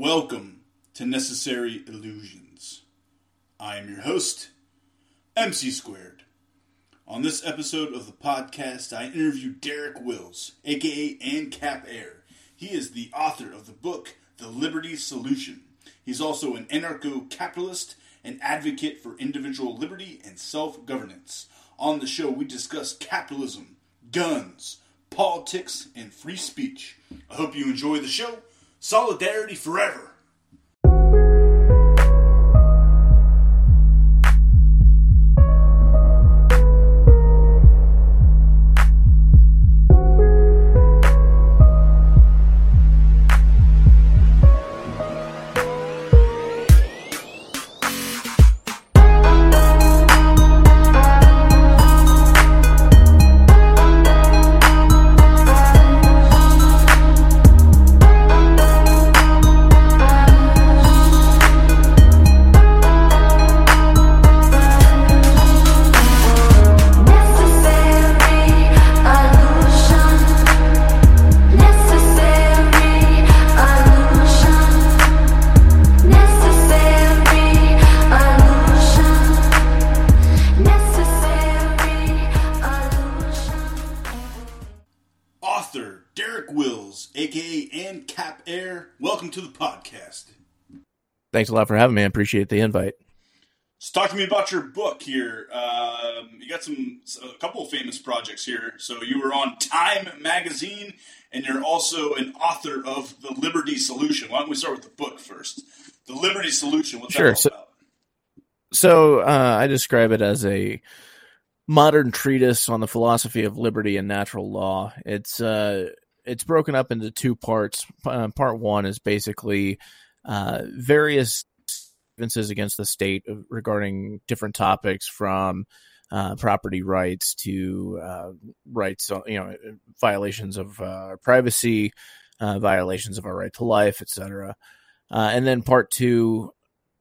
Welcome to Necessary Illusions. I am your host, MC Squared. On this episode of the podcast, I interview Derek Willis, aka AncapAir. He is the author of the book The Liberty Solution. He's also an anarcho capitalist and advocate for individual liberty and self governance. On the show, we discuss capitalism, guns, politics, and free speech. I hope you enjoy the show. Solidarity forever. Thanks a lot for having me. I appreciate the invite. So talk to me about your book here. Um, you got some a couple of famous projects here. So you were on Time magazine, and you're also an author of the Liberty Solution. Why don't we start with the book first? The Liberty Solution. What's Sure, that all so- about? So uh, I describe it as a modern treatise on the philosophy of liberty and natural law. It's uh, it's broken up into two parts. Uh, part one is basically uh, various grievances against the state regarding different topics from uh, property rights to uh, rights, you know, violations of uh, privacy, uh, violations of our right to life, etc. Uh, and then part two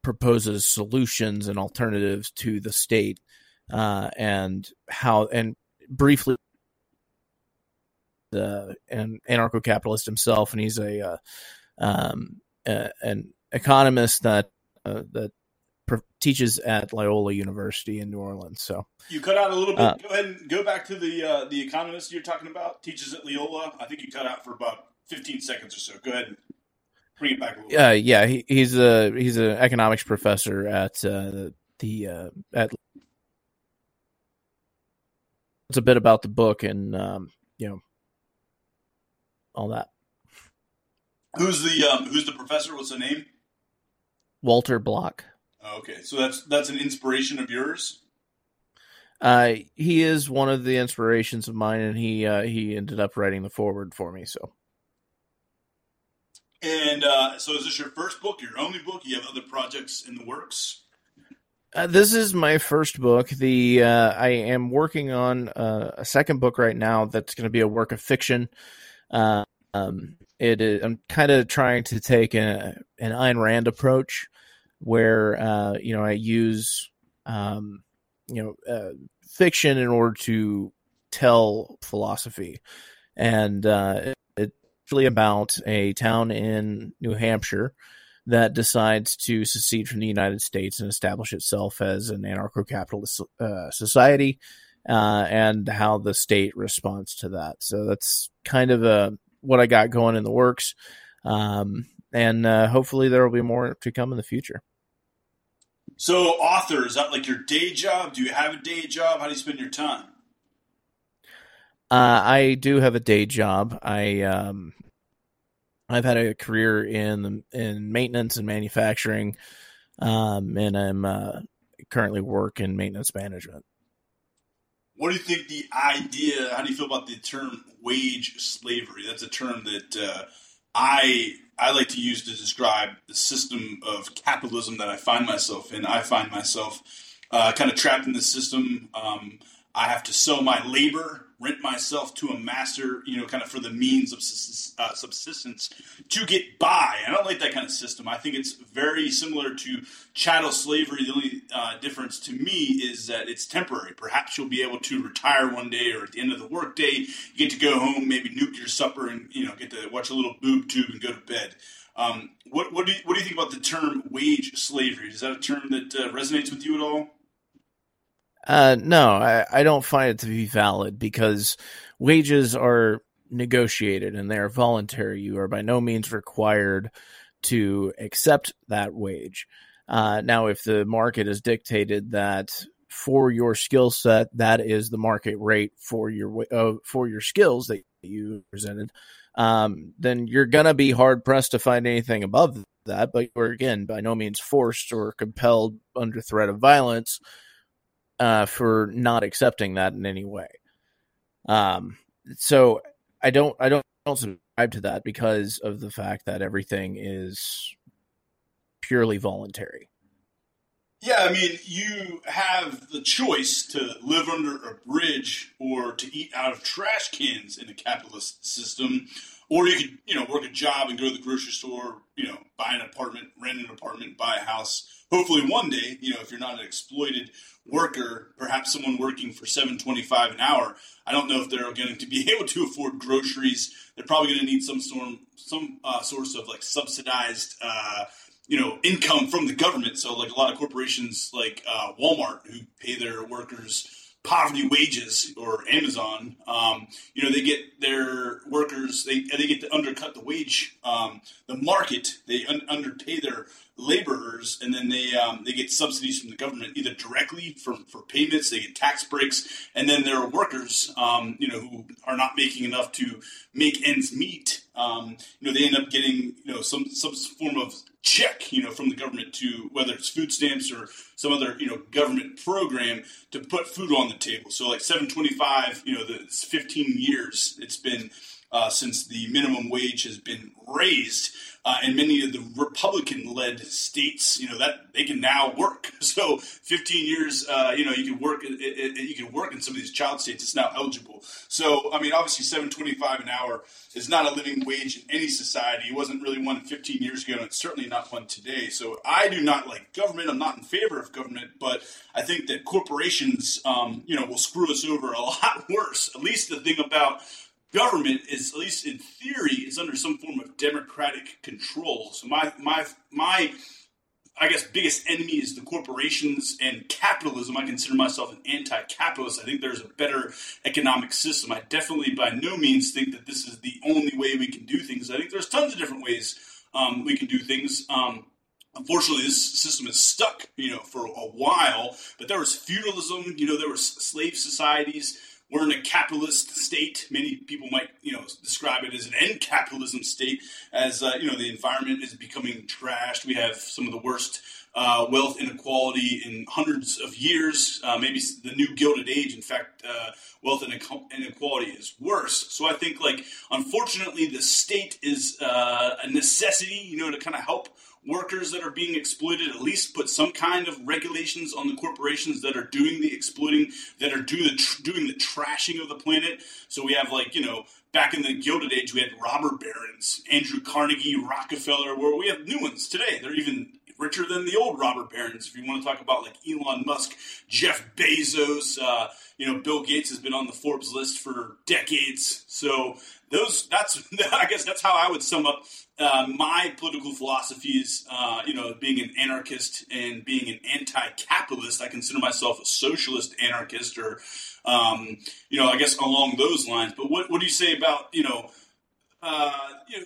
proposes solutions and alternatives to the state uh, and how and briefly the an anarcho-capitalist himself and he's a um, a, an economist that uh, that teaches at Loyola University in New Orleans so You cut out a little bit. Uh, go ahead and go back to the uh, the economist you're talking about. Teaches at Loyola. I think you cut out for about 15 seconds or so. Go ahead and bring it back a little. uh, yeah he, he's a he's an economics professor at uh, the, the uh, at it's a bit about the book and um, you know all that Who's the um, who's the professor? What's the name? Walter Block. Oh, okay, so that's that's an inspiration of yours. Uh, he is one of the inspirations of mine, and he uh, he ended up writing the foreword for me. So And uh, so, is this your first book? Your only book? You have other projects in the works? uh, this is my first book. The uh, I am working on uh, a second book right now. That's going to be a work of fiction. Uh, um, it is, I'm kind of trying to take a, an Ayn Rand approach, where uh, you know I use um, you know uh, fiction in order to tell philosophy, and uh, it's really about a town in New Hampshire that decides to secede from the United States and establish itself as an anarcho-capitalist uh, society, uh, and how the state responds to that. So that's kind of a what I got going in the works, um, and uh, hopefully there will be more to come in the future. So, author is that like your day job? Do you have a day job? How do you spend your time? Uh, I do have a day job. I um, I've had a career in in maintenance and manufacturing, um, and I'm uh, currently work in maintenance management. What do you think the idea? How do you feel about the term wage slavery? That's a term that uh, I I like to use to describe the system of capitalism that I find myself in. I find myself uh, kind of trapped in the system. Um, I have to sell my labor, rent myself to a master, you know, kind of for the means of uh, subsistence to get by. I don't like that kind of system. I think it's very similar to chattel slavery. The only uh, difference to me is that it's temporary. Perhaps you'll be able to retire one day, or at the end of the workday, you get to go home, maybe nuke your supper, and you know, get to watch a little boob tube and go to bed. Um, what what do you, what do you think about the term wage slavery? Is that a term that uh, resonates with you at all? Uh, no, I, I don't find it to be valid because wages are negotiated and they are voluntary. You are by no means required to accept that wage. Uh, now, if the market has dictated that for your skill set, that is the market rate for your uh, for your skills that you presented, um, then you're gonna be hard pressed to find anything above that. But you're again by no means forced or compelled under threat of violence uh, for not accepting that in any way. Um, so I don't, I don't, I don't subscribe to that because of the fact that everything is purely voluntary. Yeah, I mean, you have the choice to live under a bridge or to eat out of trash cans in a capitalist system, or you could, you know, work a job and go to the grocery store, you know, buy an apartment, rent an apartment, buy a house. Hopefully, one day, you know, if you're not an exploited worker, perhaps someone working for seven twenty-five an hour. I don't know if they're going to be able to afford groceries. They're probably going to need some sort, some uh, source of like subsidized. Uh, you know income from the government. So like a lot of corporations like uh, Walmart who pay their workers poverty wages or Amazon, um, you know they get their workers they they get to undercut the wage um, the market. They un- underpay their laborers and then they um, they get subsidies from the government either directly for, for payments they get tax breaks and then there are workers um, you know who are not making enough to make ends meet. Um, you know they end up getting you know some some form of check you know from the government to whether it's food stamps or some other you know government program to put food on the table. So like 725 you know the 15 years it's been uh, since the minimum wage has been raised, uh, and many of the Republican-led states, you know, that they can now work. So, 15 years, uh, you know, you can work. It, it, you can work in some of these child states. It's now eligible. So, I mean, obviously, 7.25 an hour is not a living wage in any society. It wasn't really one 15 years ago, and it's certainly not one today. So, I do not like government. I'm not in favor of government, but I think that corporations, um, you know, will screw us over a lot worse. At least the thing about government is, at least in theory, is under some form of democratic control. So my my my I guess biggest enemy is the corporations and capitalism. I consider myself an anti-capitalist. I think there's a better economic system. I definitely by no means think that this is the only way we can do things. I think there's tons of different ways um, we can do things. Um, Unfortunately, this system is stuck, you know, for a while. But there was feudalism, you know, there were slave societies we're in a capitalist state. Many people might, you know, describe it as an end capitalism state, as uh, you know, the environment is becoming trashed. We have some of the worst uh, wealth inequality in hundreds of years. Uh, maybe the new Gilded Age. In fact, uh, wealth inequality is worse. So I think, like, unfortunately, the state is uh, a necessity, you know, to kind of help workers that are being exploited at least put some kind of regulations on the corporations that are doing the exploiting that are the tr- doing the trashing of the planet. So we have like you know back in the gilded age we had robber barons andrew carnegie rockefeller where we have new ones today. They're even richer than the old robber barons. If you want to talk about like elon musk jeff bezos uh, you know bill gates has been on the forbes list for decades. So those that's i guess that's how i would sum up uh, my political philosophies, uh, you know, being an anarchist and being an anti-capitalist, I consider myself a socialist anarchist, or um, you know, I guess along those lines. But what what do you say about you know, uh, you know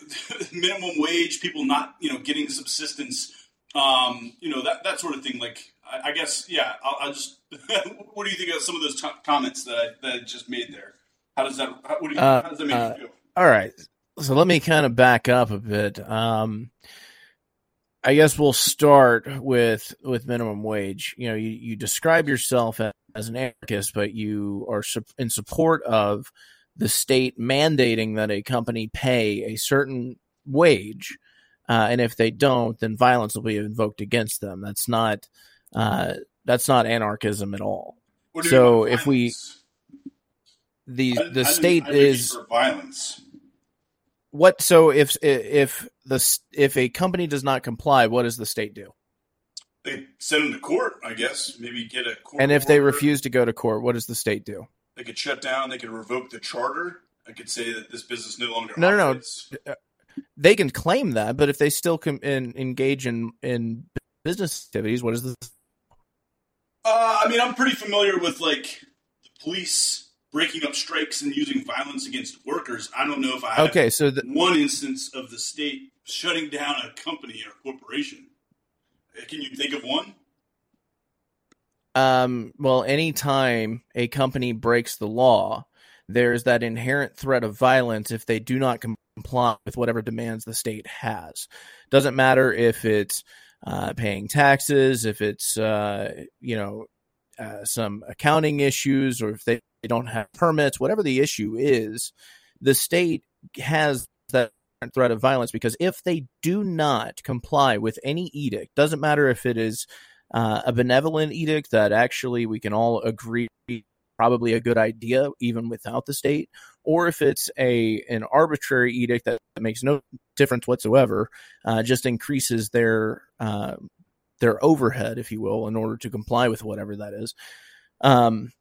minimum wage, people not you know getting subsistence, um, you know that that sort of thing? Like, I, I guess yeah, I'll, I'll just. what do you think of some of those t- comments that I, that I just made there? How does that? How, what do you, Uh, how does that make uh, you feel? All right. So let me kind of back up a bit. Um, I guess we'll start with with minimum wage. You know, you, you describe yourself as, as an anarchist, but you are sup- in support of the state mandating that a company pay a certain wage, uh, and if they don't, then violence will be invoked against them. That's not uh, that's not anarchism at all. What do you so if we-? The I- the state I mean is for violence. what so if if the if a company does not comply what does the state do They send them to court, I guess. Maybe get a court and if they order. refuse to go to court what does the state do they could shut down. They could revoke the charter. I could say that this business no longer No, no, no. they can claim that, but if they still can in, engage in in business activities, what is this? Uh, I mean, I'm pretty familiar with like the police breaking up strikes and using violence against workers. I don't know if I have Okay, so the, one instance of the state shutting down a company or corporation. Can you think of one? um, well, anytime a company breaks the law, there's that inherent threat of violence if they do not comply with whatever demands the state has. Doesn't matter if it's uh, paying taxes, if it's uh, you know uh, some accounting issues, or if they, they don't have permits, whatever the issue is, the state has that threat of violence because if they do not comply with any edict, doesn't matter if it is uh, a benevolent edict that actually we can all agree probably a good idea even without the state or if it's a an arbitrary edict that makes no difference whatsoever uh, just increases their uh, their overhead if you will in order to comply with whatever that is. Um,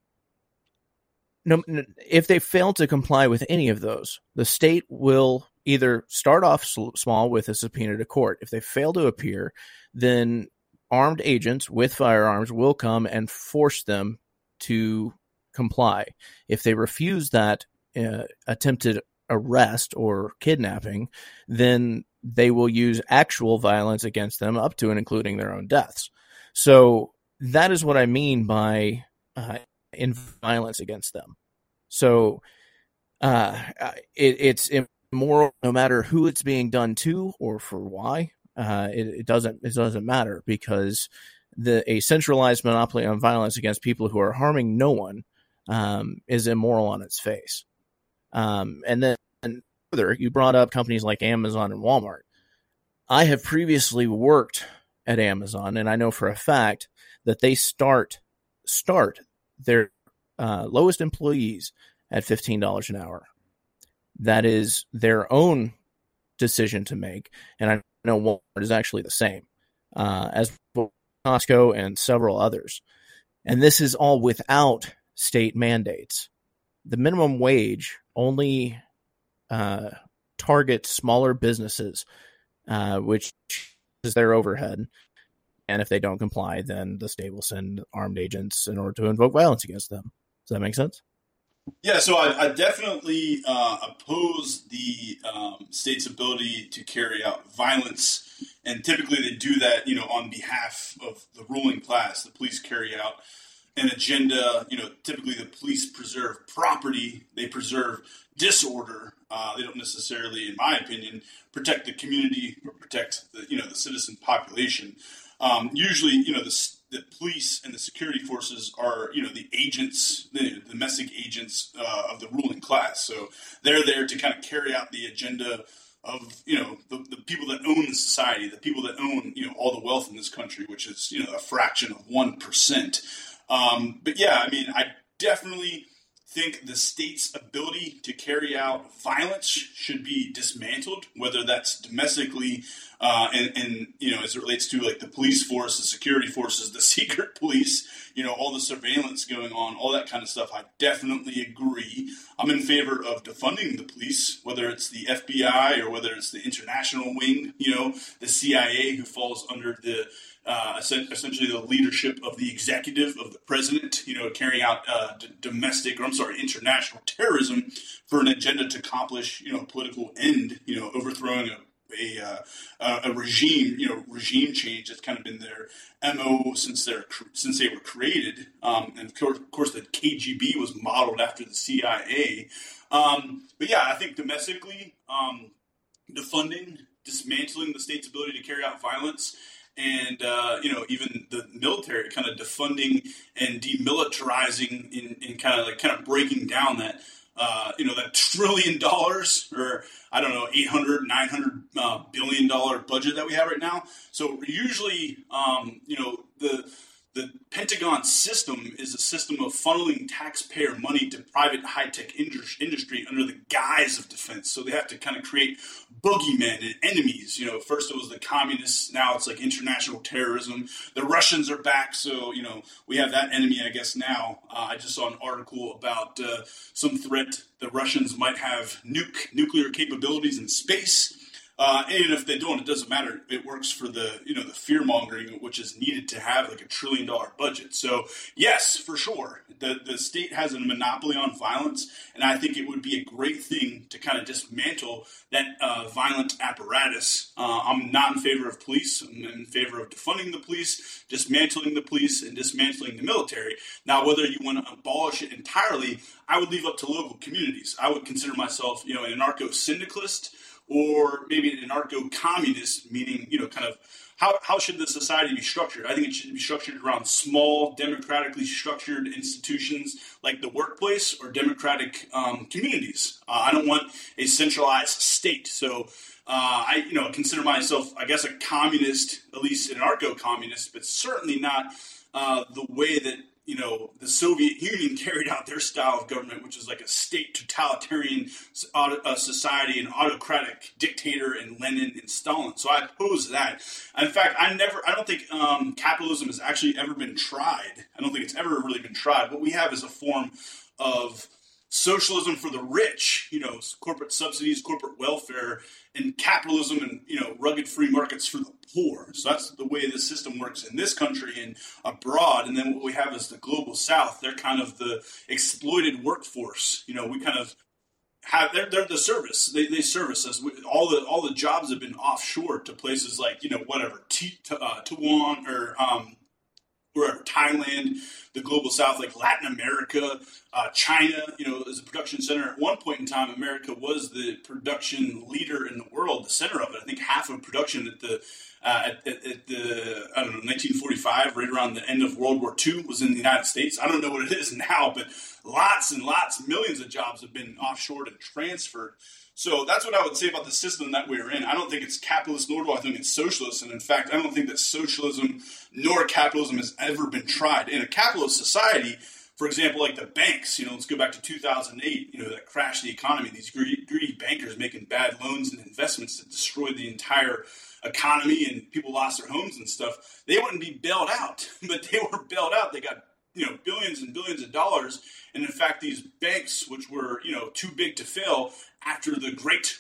no, if they fail to comply with any of those the state will either start off small with a subpoena to court if they fail to appear then armed agents with firearms will come and force them to comply. If they refuse that uh, attempted arrest or kidnapping, then they will use actual violence against them, up to and including their own deaths. So that is what I mean by uh, in violence against them. So uh, it, it's immoral no matter who it's being done to or for why uh, it, it doesn't it doesn't matter because the a centralized monopoly on violence against people who are harming no one um, is immoral on its face. Um, and then and further, you brought up companies like Amazon and Walmart. I have previously worked at Amazon, and I know for a fact that they start start their uh, lowest employees at fifteen dollars an hour. That is their own decision to make, and I know Walmart is actually the same uh, as Costco and several others. And this is all without state mandates. The minimum wage only uh, targets smaller businesses, uh, which is their overhead. And if they don't comply, then the state will send armed agents in order to invoke violence against them. Does that make sense? Yeah, so I, I definitely uh, oppose the um, state's ability to carry out violence, and typically they do that, you know, on behalf of the ruling class. The police carry out an agenda. You know, typically the police preserve property, they preserve disorder. Uh, they don't necessarily, in my opinion, protect the community or protect the you know the citizen population. Um, usually, you know, the, the police and the security forces are, you know, the agents, the domestic agents uh, of the ruling class. So they're there to kind of carry out the agenda of, you know, the, the people that own the society, the people that own, you know, all the wealth in this country, which is, you know, a fraction of 1%. Um, but yeah, I mean, I definitely think the state's ability to carry out violence should be dismantled, whether that's domestically uh, and, and you know as it relates to like the police force, the security forces, the secret police, you know, all the surveillance going on, all that kind of stuff. I definitely agree. I'm in favor of defunding the police, whether it's the FBI or whether it's the international wing, you know, the CIA, who falls under the uh, essentially the leadership of the executive of the president, you know, carrying out uh, d- domestic or I'm sorry, international terrorism for an agenda to accomplish, you know, a political end, you know, overthrowing a a, uh, a regime, you know, regime change that's kind of been their mo since they're since they were created, um, and of course, of course, the KGB was modeled after the CIA. Um, but yeah, I think domestically, um, defunding, dismantling the state's ability to carry out violence, and uh, you know even the military kind of defunding and demilitarizing in, in kind of like kind of breaking down that uh, you know that trillion dollars or I don't know 800 900 uh, billion dollar budget that we have right now. So usually um, you know the the Pentagon system is a system of funneling taxpayer money to private high tech industry under the guise of defense. So they have to kind of create boogeymen and enemies. You know, first it was the communists, now it's like international terrorism. The Russians are back, so, you know, we have that enemy, I guess, now. Uh, I just saw an article about uh, some threat the Russians might have nuke nuclear capabilities in space. Uh, and if they don't, it doesn't matter. It works for the you know the fear mongering which is needed to have like a trillion dollar budget. So yes, for sure, the the state has a monopoly on violence, and I think it would be a great thing to kind of dismantle that uh, violent apparatus. Uh, I'm not in favor of police. I'm in favor of defunding the police, dismantling the police, and dismantling the military. Now, whether you want to abolish it entirely, I would leave up to local communities. I would consider myself, you know, an anarcho syndicalist or maybe an anarcho-communist, meaning you know, kind of how how should the society be structured? I think it should be structured around small, democratically structured institutions like the workplace or democratic um, communities. Uh, I don't want a centralized state. So. Uh, I, you know, consider myself, I guess, a communist, at least an anarcho-communist, but certainly not uh, the way that you know, the Soviet Union carried out their style of government, which is like a state totalitarian uh, society, an autocratic dictator and Lenin and Stalin. So I oppose that. In fact, I never, I don't think um, capitalism has actually ever been tried. I don't think it's ever really been tried. What we have is a form of socialism for the rich, you know, corporate subsidies, corporate welfare, and capitalism and, you know, rugged free markets for the poor. So that's the way the system works in this country and abroad. And then what we have is the global south. They're kind of the exploited workforce. You know, we kind of have they're, they're the service. They, they service us. All the all the jobs have been offshore to places like you know whatever T, uh, Taiwan or um, or Thailand, the global south, like Latin America, uh, China, you know, as a production center. At one point in time, America was the production leader in the world, the center of it. I think half of production at the uh, at, at, at, the I don't know 1945, right around the end of World War II, was in the United States. I don't know what it is now, but lots and lots, millions of jobs have been offshored and transferred. So that's what I would say about the system that we're in. I don't think it's capitalist, nor do I think it's socialist. And in fact, I don't think that socialism nor capitalism has ever been tried. In a capitalist society, for example, like the banks, you know, let's go back to 2008, you know, that crashed the economy. These greedy, greedy bankers making bad loans and investments that destroyed the entire economy and people lost their homes and stuff. They wouldn't be bailed out, but they were bailed out. They got you know billions and billions of dollars. And in fact these banks which were you know too big to fail after the great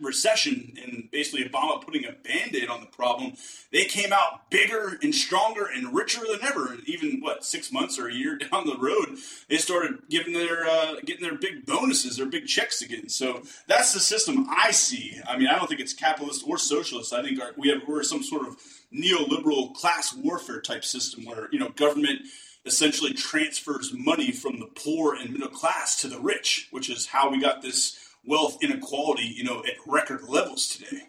recession and basically obama putting a band-aid on the problem they came out bigger and stronger and richer than ever. And even what six months or a year down the road they started giving their uh, getting their big bonuses their big checks again. So that's the system i see. I mean i don't think it's capitalist or socialist. I think our, we have we're some sort of neoliberal class warfare type system where you know government essentially transfers money from the poor and middle class to the rich, which is how we got this wealth inequality, you know, at record levels today.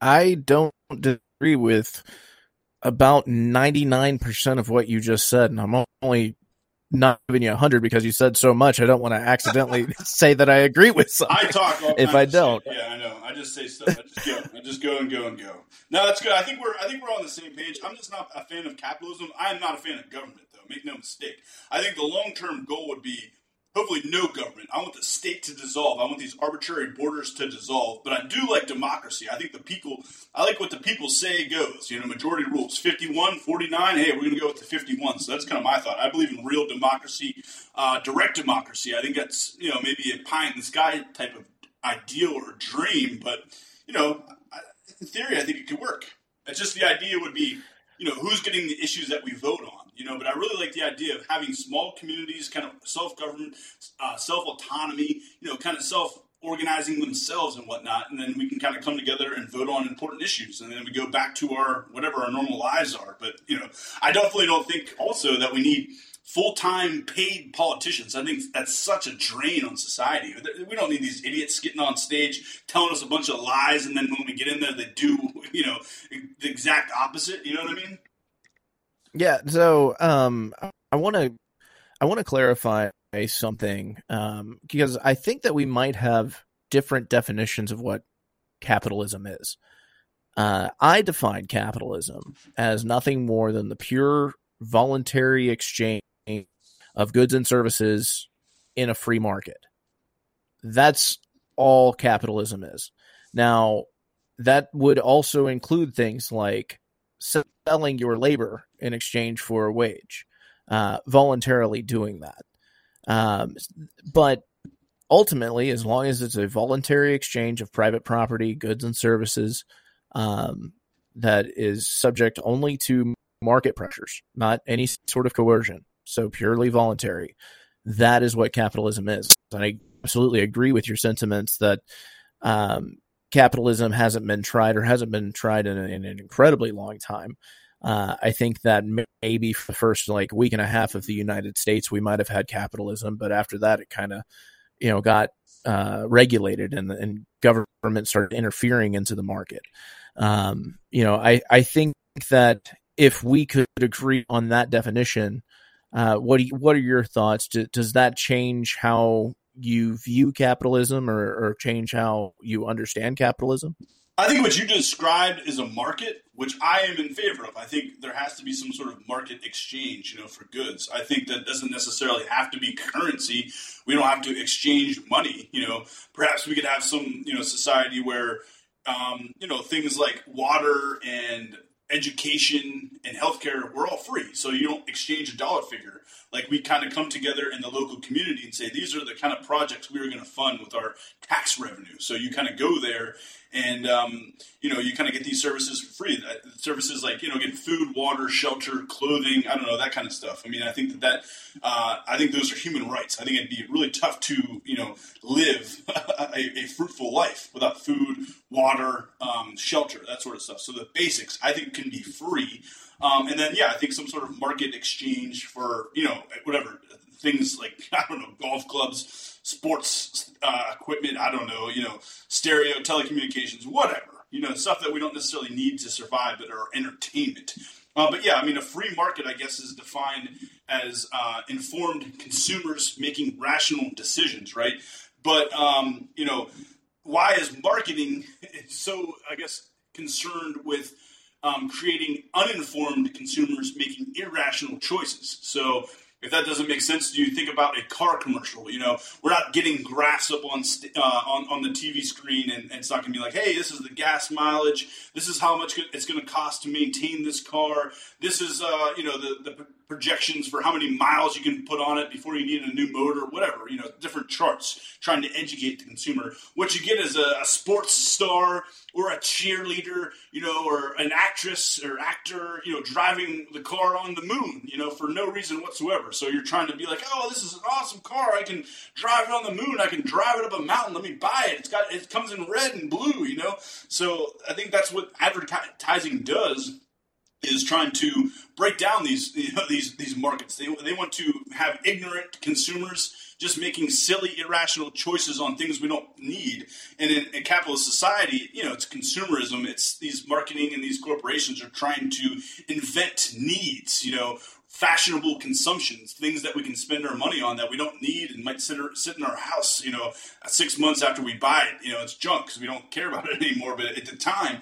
I don't agree with about 99% of what you just said, and I'm only not giving you a 100 because you said so much. I don't want to accidentally say that I agree with something. I talk if I don't. Shit. Yeah, I know. I just say stuff. I just go. I just go and go and go. No, that's good. I think we're I think we're on the same page. I'm just not a fan of capitalism. I am not a fan of government, though. Make no mistake. I think the long term goal would be hopefully no government. I want the state to dissolve. I want these arbitrary borders to dissolve. But I do like democracy. I think the people, I like what the people say goes. You know, majority rules 51, 49. Hey, we're going to go with the 51. So that's kind of my thought. I believe in real democracy, uh, direct democracy. I think that's, you know, maybe a pie in the sky type of ideal or dream. But, you know, in theory, I think it could work. It's just the idea would be, you know, who's getting the issues that we vote on you know. But I really like the idea of having small communities, kind of self government, uh, self autonomy, you know, kind of self organizing themselves and whatnot, and then we can kind of come together and vote on important issues, and then we go back to our whatever our normal lives are. But you know, I definitely don't think also that we need full time paid politicians. I think that's such a drain on society. We don't need these idiots getting on stage telling us a bunch of lies, and then when we get in there, they do you know the exact opposite. You know what I mean? Yeah. So um, I want to I want to clarify something um, because I think that we might have different definitions of what capitalism is. Uh, I define capitalism as nothing more than the pure voluntary exchange of goods and services in a free market. That's all capitalism is. Now, that would also include things like selling your labor in exchange for a wage, uh, voluntarily doing that. Um, but ultimately, as long as it's a voluntary exchange of private property, goods, and services, um, that is subject only to market pressures, not any sort of coercion. So purely voluntary. That is what capitalism is. And I absolutely agree with your sentiments that um, capitalism hasn't been tried or hasn't been tried in, in an incredibly long time. Uh, I think that maybe for the first like week and a half of the United States, we might have had capitalism, but after that, it kind of, you know, got uh, regulated and and government started interfering into the market. Um, you know, I I think that if we could agree on that definition, uh, what you, what are your thoughts? Do, does that change how you view capitalism or, or change how you understand capitalism? I think what you described is a market, which I am in favor of. I think there has to be some sort of market exchange, you know, for goods. I think that doesn't necessarily have to be currency. We don't have to exchange money. You know, perhaps we could have some, you know, society where, um, you know, things like water and education and healthcare we're all free so you don't exchange a dollar figure like we kind of come together in the local community and say these are the kind of projects we are going to fund with our tax revenue so you kind of go there and um, you know you kind of get these services for free. Services like you know get food water shelter clothing i don't know that kind of stuff. I mean i think that that uh, i think those are human rights. I think it'd be really tough to you know live a, a, fruitful life without food water um, shelter that sort of stuff. So the basics i think can be free. Um, and then yeah i think some sort of market exchange for you know whatever things like i don't know golf clubs sports uh, equipment. I don't know, you know, stereo, telecommunications, whatever. You know, stuff that we don't necessarily need to survive, but are entertainment. Uh, but yeah, I mean, a free market, I guess, is defined as uh, informed consumers making rational decisions, right? But um, you know, why is marketing so, I guess, concerned with um, creating uninformed consumers making irrational choices? So if that doesn't make sense to you, think about a car commercial. You know, we're not getting graphs up on st- uh, on, on the TV screen, and, and it's not going to be like, hey, this is the gas mileage. This is how much it's going to cost to maintain this car. This is, uh, you know, the, the projections for how many miles you can put on it before you need a new motor, whatever, you know, different charts trying to educate the consumer. What you get is a, a, sports star or a cheerleader, you know, or an actress or actor, you know, driving the car on the moon, you know, for no reason whatsoever. So you're trying to be like, oh, this is an awesome car. I can drive it on the moon. I can drive it up a mountain. Let me buy it. It's got, it comes in red and blue, you know? So I think that's what advertising does is trying to break down these you know, these these markets. They they want to have ignorant consumers just making silly, irrational choices on things we don't need. And in, in capitalist society, you know, it's consumerism. It's these marketing and these corporations are trying to invent needs. You know, fashionable consumptions, things that we can spend our money on that we don't need and might sit, sit in our house, you know, six months after we buy it. You know, it's junk because we don't care about it anymore. But at the time,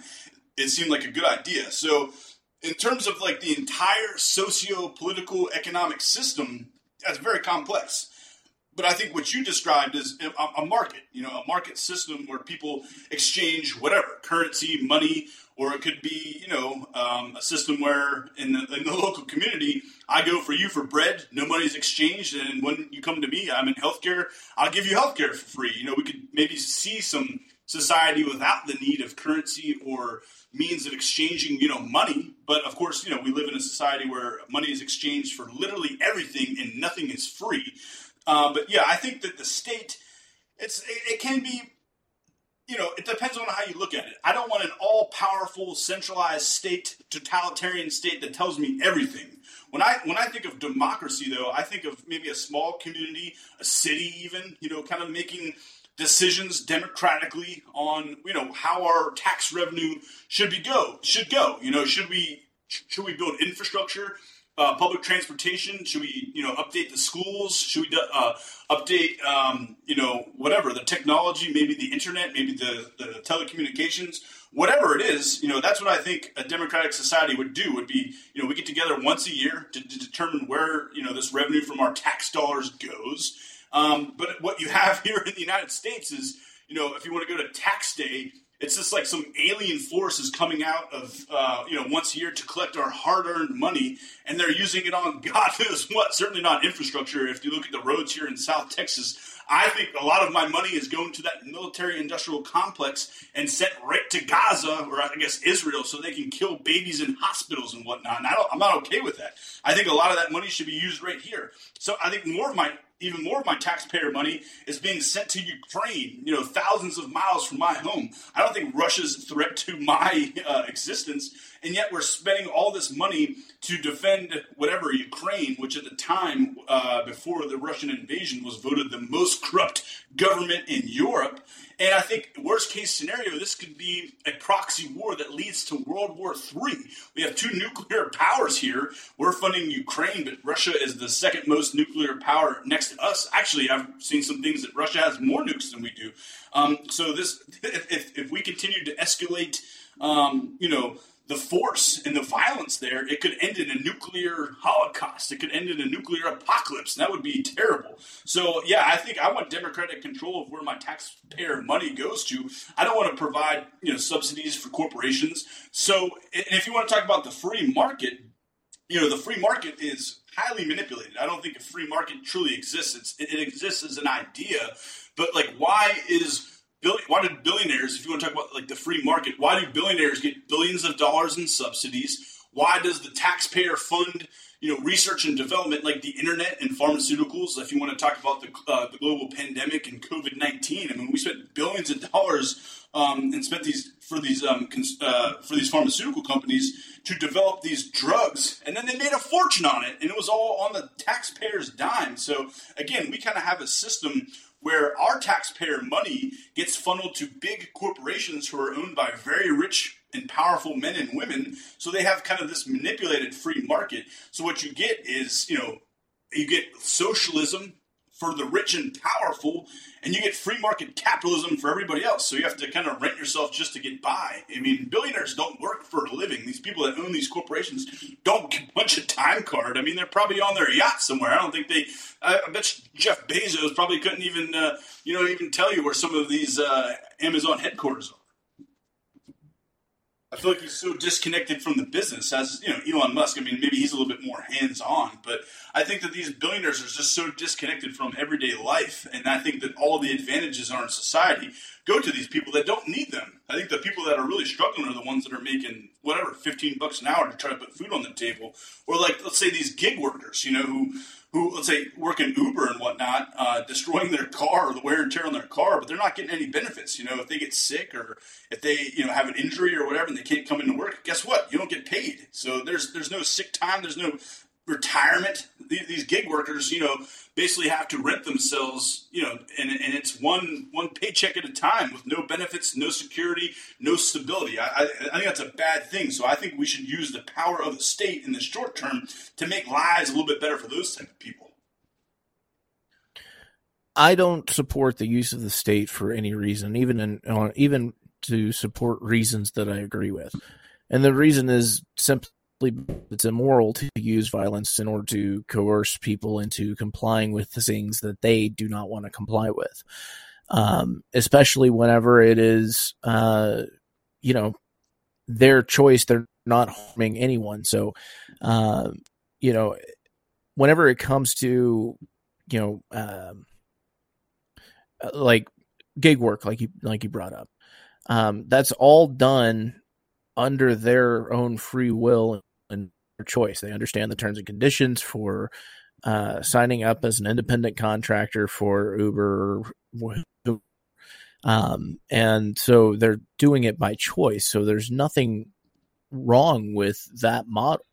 it seemed like a good idea. So in terms of like the entire socio-political economic system, that's very complex. But I think what you described is a, a market, you know, a market system where people exchange whatever currency, money, or it could be, you know, um, a system where in the, in the local community, I go for you for bread, no money's exchanged, and when you come to me, I'm in healthcare, I'll give you healthcare for free. You know, we could maybe see some society without the need of currency or means of exchanging, you know, money. But of course, you know, we live in a society where money is exchanged for literally everything and nothing is free. Uh, but yeah, I think that the state, it's it, it can be, you know, it depends on how you look at it. I don't want an all-powerful, centralized state, totalitarian state that tells me everything. When I when I think of democracy, though, I think of maybe a small community, a city, even, you know, kind of making decisions democratically on you know how our tax revenue should be go should go. You know, should we should we build infrastructure, uh, public transportation? Should we you know update the schools? Should we uh, update um, you know whatever the technology, maybe the internet, maybe the, the telecommunications, whatever it is. You know, that's what I think a democratic society would do. Would be you know we get together once a year to, to determine where you know this revenue from our tax dollars goes um, but what you have here in the United States is, you know, if you want to go to tax day, it's just like some alien force is coming out of uh, you know once a year to collect our hard-earned money, and they're using it on God knows what. Certainly not infrastructure. If you look at the roads here in South Texas, I think a lot of my money is going to that military-industrial complex and sent right to Gaza or I guess Israel, so they can kill babies in hospitals and whatnot. And I I'm not okay with that. I think a lot of that money should be used right here. So I think more of my even more of my taxpayer money is being sent to Ukraine, you know, thousands of miles from my home. I don't think Russia's threat to my uh, existence, and yet we're spending all this money to defend whatever Ukraine, which at the time uh, before the Russian invasion was voted the most corrupt government in Europe. And I think worst case scenario, this could be a proxy war that leads to World War III. We have two nuclear powers here. We're funding Ukraine, but Russia is the second most nuclear power next to us. Actually, I've seen some things that Russia has more nukes than we do. Um, so this, if, if, if we continue to escalate, um, you know, the force and the violence there, it could end in a nuclear holocaust. It could end in a nuclear apocalypse. That would be terrible. So, yeah, I think I want democratic control of where my taxpayer money goes to. I don't want to provide, you know, subsidies for corporations. So, and if you want to talk about the free market, you know, the free market is highly manipulated. I don't think a free market truly exists. It's, it exists as an idea, but like, why is why did billionaires, if you want to talk about like the free market, why do billionaires get billions of dollars in subsidies? Why does the taxpayer fund, you know, research and development like the internet and pharmaceuticals? If you want to talk about the, uh, the global pandemic and COVID nineteen, I mean, we spent billions of dollars um, and spent these for these um, cons- uh, for these pharmaceutical companies to develop these drugs, and then they made a fortune on it, and it was all on the taxpayer's dime. So again, we kind of have a system where our taxpayer money gets funneled to big corporations who are owned by very rich and powerful men and women. So they have kind of this manipulated free market. So what you get is, you know, you get socialism for the rich and powerful, and you get free market capitalism for everybody else. So you have to kind of rent yourself just to get by. I mean, billionaires don't work for a living. These people that own these corporations don't get a time card. I mean, they're probably on their yacht somewhere. I don't think they. I, I bet Jeff Bezos probably couldn't even, uh, you know, even tell you where some of these uh, Amazon headquarters are. I feel like he's so disconnected from the business as you know Elon Musk. I mean, maybe he's a little bit more hands on, but I think that these billionaires are just so disconnected from everyday life, and I think that all the advantages are in society go to these people that don't need them. I think the people that are really struggling are the ones that are making whatever fifteen bucks an hour to try to put food on the table, or like let's say these gig workers, you know, who who let's say work in Uber and whatnot, uh, destroying their car or the wear and tear on their car, but they're not getting any benefits. You know, if they get sick or if they you know have an injury or whatever and they can't come into work, guess what? You don't get paid. So there's there's no sick time. There's no retirement. These, gig workers, you know, basically have to rent themselves, you know, and, and it's one one paycheck at a time with no benefits, no security, no stability. I, I, I think that's a bad thing. So I think we should use the power of the state in the short term to make lives a little bit better for those type of people. I don't support the use of the state for any reason, even in uh, even to support reasons that I agree with. And the reason is simply it's immoral to use violence in order to coerce people into complying with things that they do not want to comply with. Um, especially whenever it is, uh, you know, their choice. They're not harming anyone. So, uh, you know, whenever it comes to, you know, um, like gig work, like you like you brought up, um, that's all done under their own free will and their choice. They understand the terms and conditions for uh, signing up as an independent contractor for Uber, um, and so they're doing it by choice. So there's nothing wrong with that model.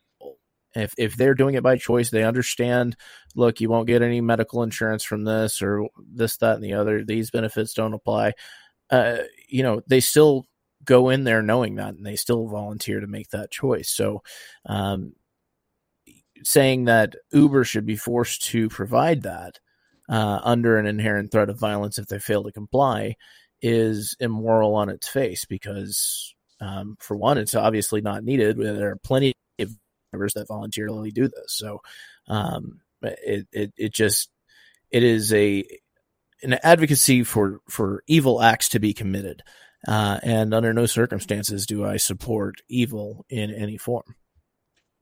If if they're doing it by choice, they understand. Look, you won't get any medical insurance from this or this, that, and the other. These benefits don't apply. Uh, you know, they still go in there knowing that and they still volunteer to make that choice. So, um, saying that Uber should be forced to provide that uh, under an inherent threat of violence if they fail to comply is immoral on its face because, um, for one, it's obviously not needed. There are plenty of drivers that voluntarily do this. So, um, it, it, it just, it is a, an advocacy for, for evil acts to be committed Uh, and under no circumstances do I support evil in any form.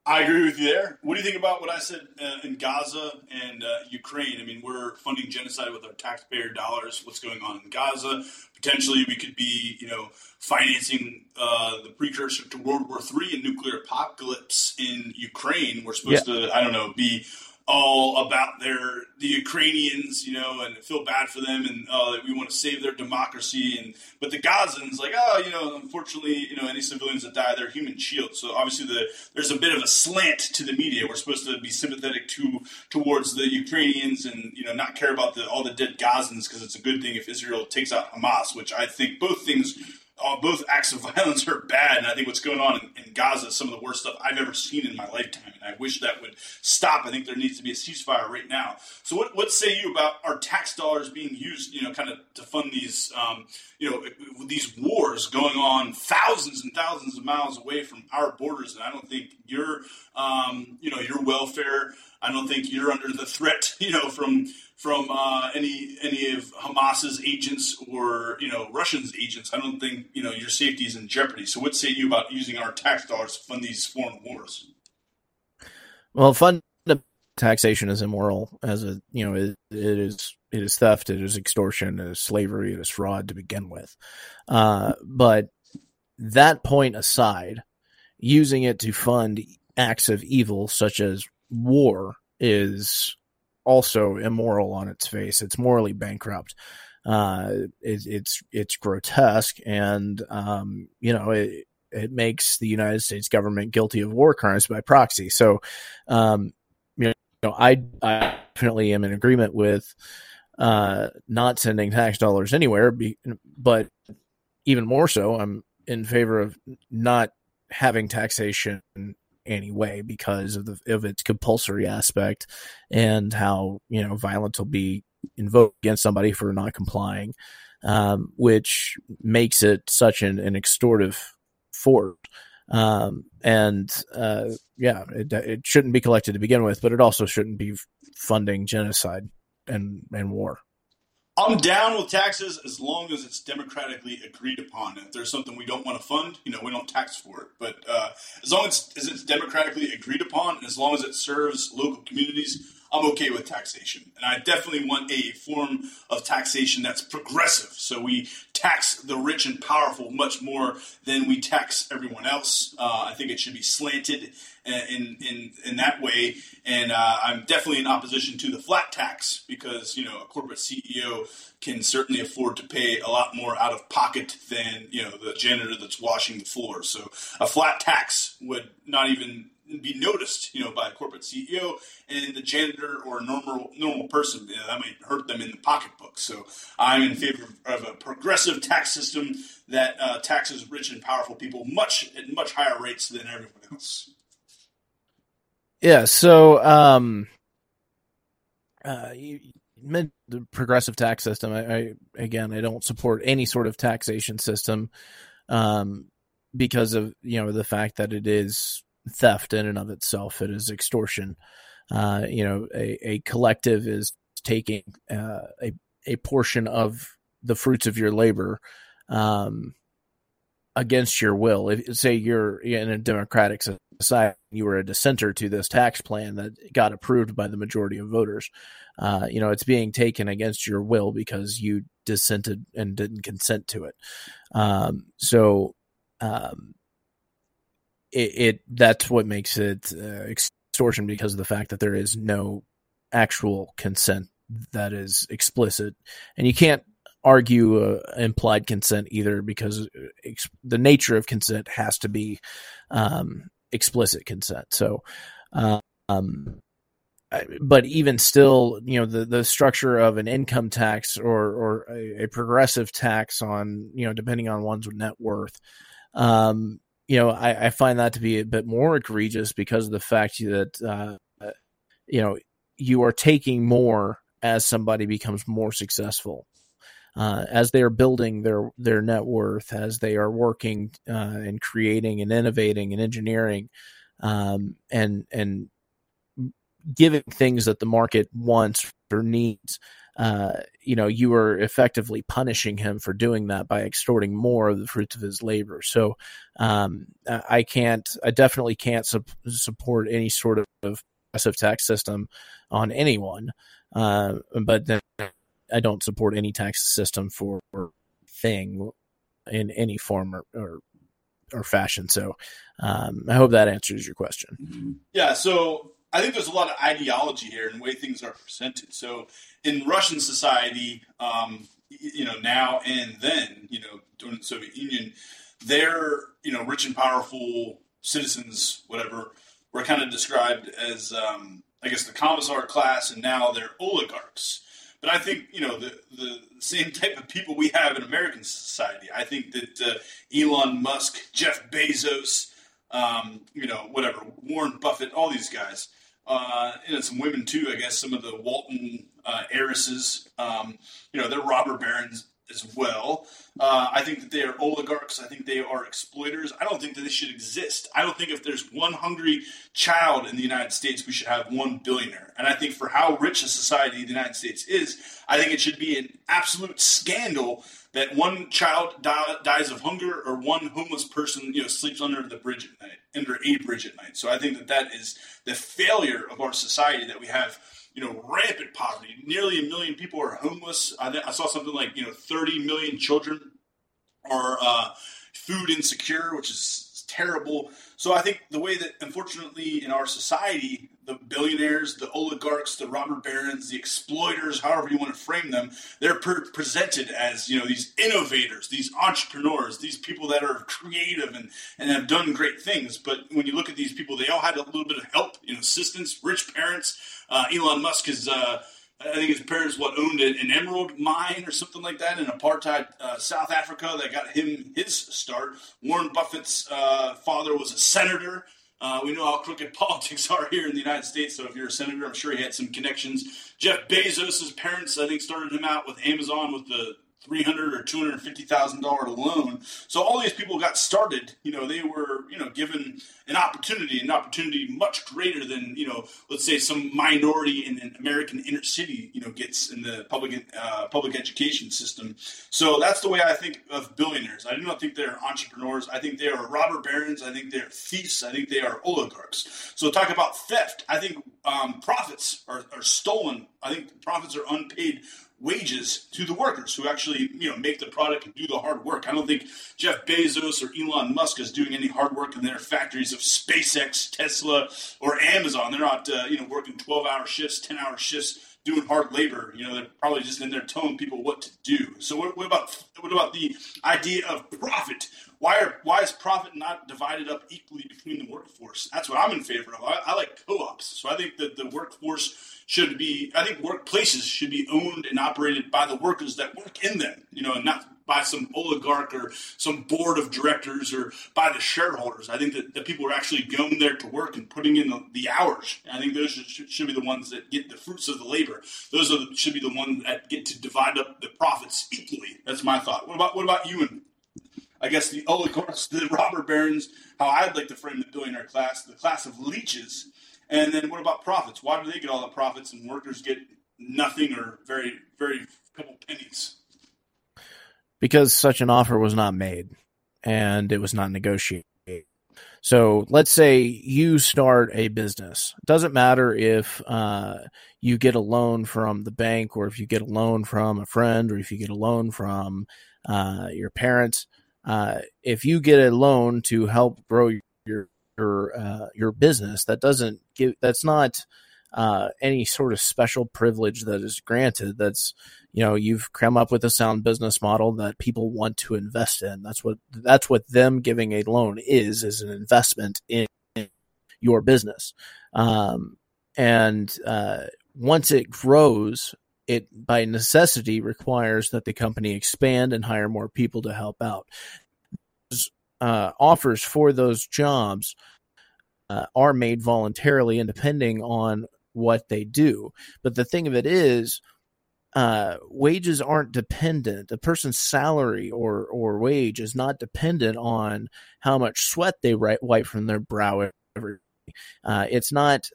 I agree with you there. What do you think about what I said uh, in Gaza and uh, Ukraine? I mean, we're funding genocide with our taxpayer dollars. What's going on in Gaza? Potentially, we could be, you know, financing uh, the precursor to World War III and nuclear apocalypse in Ukraine. We're supposed to, I don't know, be all about their the Ukrainians, you know, and feel bad for them, and uh, we want to save their democracy. And but the Gazans, like, oh, you know, unfortunately, you know, any civilians that die, they're human shields. So obviously, the there's a bit of a slant to the media. We're supposed to be sympathetic to towards the Ukrainians, and you know, not care about the all the dead Gazans because it's a good thing if Israel takes out Hamas, which I think both things uh, both acts of violence are bad, and I think what's going on in, in, Gaza is some of the worst stuff I've ever seen in my lifetime, I wish that would stop. I think there needs to be a ceasefire right now. So, what, what say you about our tax dollars being used, you know, kind of to fund these, um, you know, these wars going on thousands and thousands of miles away from our borders? And I don't think your, um, you know, your welfare. I don't think you're under the threat, you know, from from uh, any any of Hamas's agents or you know Russians' agents. I don't think you know your safety is in jeopardy. So, what say you about using our tax dollars to fund these foreign wars? Well, fund taxation is immoral. As a you know, it, it is it is theft, it is extortion, it is slavery, it is fraud to begin with. Uh, but that point aside, using it to fund acts of evil such as war is also immoral on its face. It's morally bankrupt. Uh, it, it's it's grotesque, and um, you know it it makes the United States government guilty of war crimes by proxy. So, um, you know, I I definitely am in agreement with uh, not sending tax dollars anywhere, be, but even more so, I'm in favor of not having taxation anyway because of the of its compulsory aspect and how you know violence will be invoked against somebody for not complying, um, which makes it such an, an extortive force. Um, and uh, yeah, it, it shouldn't be collected to begin with, but it also shouldn't be funding genocide and and war. I'm down with taxes as long as it's democratically agreed upon. If there's something we don't want to fund, you know, we don't tax for it. But uh, as long as, as it's democratically agreed upon, and as long as it serves local communities, I'm okay with taxation. And I definitely want a form of taxation that's progressive. So we tax the rich and powerful much more than we tax everyone else. Uh, I think it should be slanted in in in that way. And uh, I'm definitely in opposition to the flat tax because you know a corporate CEO can certainly afford to pay a lot more out of pocket than you know the janitor that's washing the floor. So a flat tax would not even be noticed, you know, by a corporate CEO and the janitor or normal normal person. You know, that might hurt them in the pocketbook. So I'm in favor of a progressive tax system that uh, taxes rich and powerful people much at much higher rates than everyone else. Yeah. So, um, uh, you mentioned the progressive tax system. I, I again, I don't support any sort of taxation system, um, because of you know the fact that it is theft in and of itself. It is extortion. Uh, you know, a, a collective is taking uh, a a portion of the fruits of your labor um, against your will. If say you're in a democratic society, you were a dissenter to this tax plan that got approved by the majority of voters. Uh, you know, it's being taken against your will because you dissented and didn't consent to it. Um, so, um, it, it, that's what makes it uh, extortion because of the fact that there is no actual consent that is explicit, and you can't argue uh, implied consent either because ex- the nature of consent has to be um, explicit consent. So, uh, um, but even still, you know, the, the structure of an income tax or, or a, a progressive tax on, you know, depending on one's net worth, um, you know, I, I, find that to be a bit more egregious because of the fact that, uh, you know, you are taking more as somebody becomes more successful uh, as they are building their their net worth, as they are working uh, and creating and innovating and engineering, um, and and giving things that the market wants or needs. Uh, you know, you are effectively punishing him for doing that by extorting more of the fruits of his labor. So, um, I can't, I definitely can't su- support any sort of progressive tax system on anyone. Uh, but then I don't support any tax system for thing in any form or, or, or fashion. So, um, I hope that answers your question. Yeah, so I think there's a lot of ideology here the way things are presented. So in Russian society, um, you know, now and then, you know, during the Soviet Union, their, you know, rich and powerful citizens, whatever, were kind of described as, um, I guess, the commissar class, and now they're oligarchs. But I think you know the the same type of people we have in American society. I think that uh, Elon Musk, Jeff Bezos, um, you know, whatever, Warren Buffett, all these guys, uh, and some women too. I guess some of the Walton uh, heiresses, um, you know, they're robber barons as well. Uh, I think that they are oligarchs. I think they are exploiters. I don't think that they should exist. I don't think if there's one hungry child in the United States, we should have one billionaire. And I think for how rich a society the United States is, I think it should be an absolute scandal that one child die, dies of hunger or one homeless person, you know, sleeps under the bridge at night, under a bridge at night. So I think that that is the failure of our society that we have you know, rampant poverty. Nearly a million people are homeless. I, I saw something like, you know, 30 million children are uh, food insecure, which is terrible. So I think the way that, unfortunately, in our society, the billionaires, the oligarchs, the robber barons, the exploiters, however you want to frame them, they're per- presented as you know these innovators, these entrepreneurs, these people that are creative and, and have done great things. But when you look at these people, they all had a little bit of help, you know, assistance, rich parents. Uh, Elon Musk is. Uh, I think his parents what owned an, an emerald mine or something like that in apartheid uh, South Africa that got him his start. Warren Buffett's uh, father was a senator. Uh, we know how crooked politics are here in the United States. So if you're a senator, I'm sure he had some connections. Jeff Bezos' parents, I think, started him out with Amazon with the three hundred or two hundred fifty thousand dollar loan. So all these people got started. You know, they were you know given an opportunity, an opportunity much greater than you know, let's say some minority in an American inner city you know gets in the public uh, public education system. So that's the way I think of billionaires. I do not think they're entrepreneurs. I think they are robber barons. I think they're thieves. I think they are oligarchs. So talk about theft. I think um, profits are, are stolen. I think profits are unpaid wages to the workers who actually you know make the product and do the hard work. I don't think Jeff Bezos or Elon Musk is doing any hard work in their factories of SpaceX, Tesla, or Amazon. They're not uh, you know working twelve hour shifts, ten hour shifts. Doing hard labor, you know, they're probably just in there telling people what to do. So, what, what about what about the idea of profit? Why are why is profit not divided up equally between the workforce? That's what I'm in favor of. I, I like co-ops, so I think that the workforce should be. I think workplaces should be owned and operated by the workers that work in them. You know, and not by some oligarch or some board of directors or by the shareholders. I think that the people are actually going there to work and putting in the, the hours. I think those should, should be the ones that get the fruits of the labor. Those the, should be the ones that get to divide up the profits equally. That's my thought. What about what about you and I guess the oligarchs, the robber barons, how I'd like to frame the billionaire class, the class of leeches. And then what about profits? Why do they get all the profits and workers get nothing or very, very couple pennies? Because such an offer was not made and it was not negotiated. So let's say you start a business. It doesn't matter if uh, you get a loan from the bank or if you get a loan from a friend or if you get a loan from uh, your parents. Uh, if you get a loan to help grow your your uh, your business, that doesn't give that's not uh, any sort of special privilege that is granted. That's you know you've come up with a sound business model that people want to invest in. That's what that's what them giving a loan is is an investment in your business. Um, and uh, once it grows, it by necessity requires that the company expand and hire more people to help out. Uh, offers for those jobs uh, are made voluntarily and depending on what they do. But the thing of it is, uh, wages aren't dependent. A person's salary or or wage is not dependent on how much sweat they wipe from their brow every. Uh, it's not.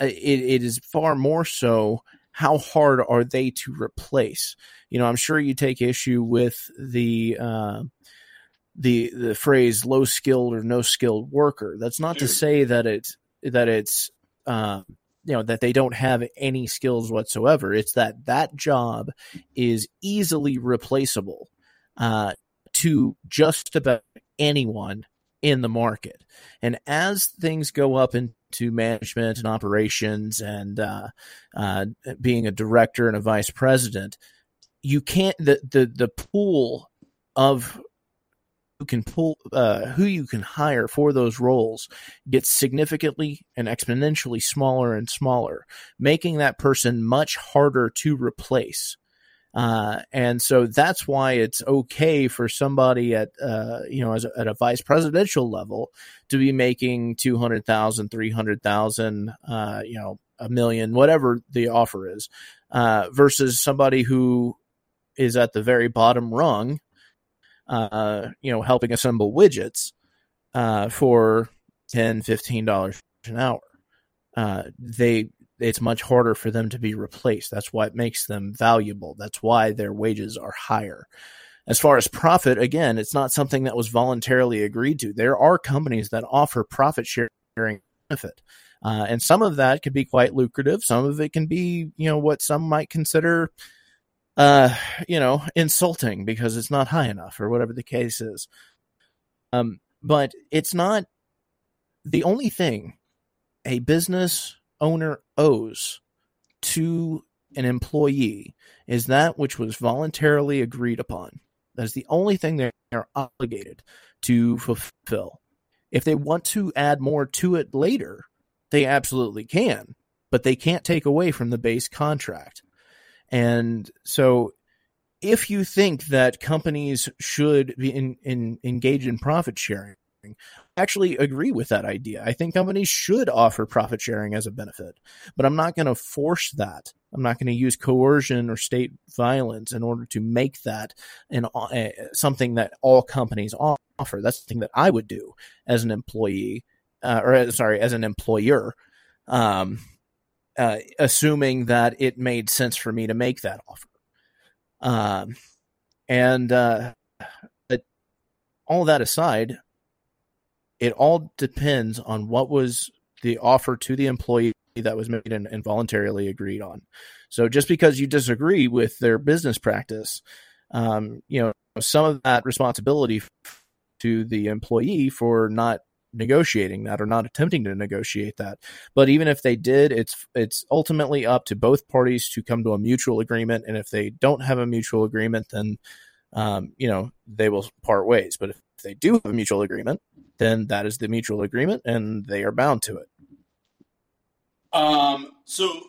uh, It, it is far more so how hard are they to replace? You know, I'm sure you take issue with the uh, the the phrase "low skilled" or "no skilled worker." That's not to say that it's that it's uh, you know that they don't have any skills whatsoever. It's that that job is easily replaceable uh, to just about anyone in the market. And as things go up into management and operations and uh, uh, being a director and a vice president, you can't the the the pool of can pull uh, who you can hire for those roles gets significantly and exponentially smaller and smaller, making that person much harder to replace. Uh, and so that's why it's okay for somebody at, uh, you know, a, at a vice presidential level to be making 200,000, 300,000, uh, you know, a million, whatever the offer is, uh, versus somebody who is at the very bottom rung, uh, you know, helping assemble widgets, uh, for 10, 15 dollars an hour. Uh, they it's much harder for them to be replaced. That's why it makes them valuable. That's why their wages are higher. As far as profit, again, it's not something that was voluntarily agreed to. There are companies that offer profit sharing benefit. Uh, and some of that can be quite lucrative. Some of it can be, you know, what some might consider, uh, you know, insulting because it's not high enough or whatever the case is. Um, but it's not the only thing a business owner owes to an employee is that which was voluntarily agreed upon. That is the only thing they are obligated to fulfill. If they want to add more to it later, they absolutely can, but they can't take away from the base contract. And so if you think that companies should be in, in engage in profit sharing, I actually agree with that idea. I think companies should offer profit sharing as a benefit, but I'm not going to force that. I'm not going to use coercion or state violence in order to make that an uh, something that all companies offer. That's the thing that I would do as an employee, uh, or sorry, as an employer, um, uh, assuming that it made sense for me to make that offer. Um, and uh, but all that aside, it all depends on what was the offer to the employee that was made and, and, voluntarily agreed on. So just because you disagree with their business practice, um, you know, some of that responsibility to the employee for not negotiating that or not attempting to negotiate that. But even if they did, it's it's ultimately up to both parties to come to a mutual agreement. And if they don't have a mutual agreement, then um, you know they will part ways. But if they do have a mutual agreement, then that is the mutual agreement, and they are bound to it. Um, so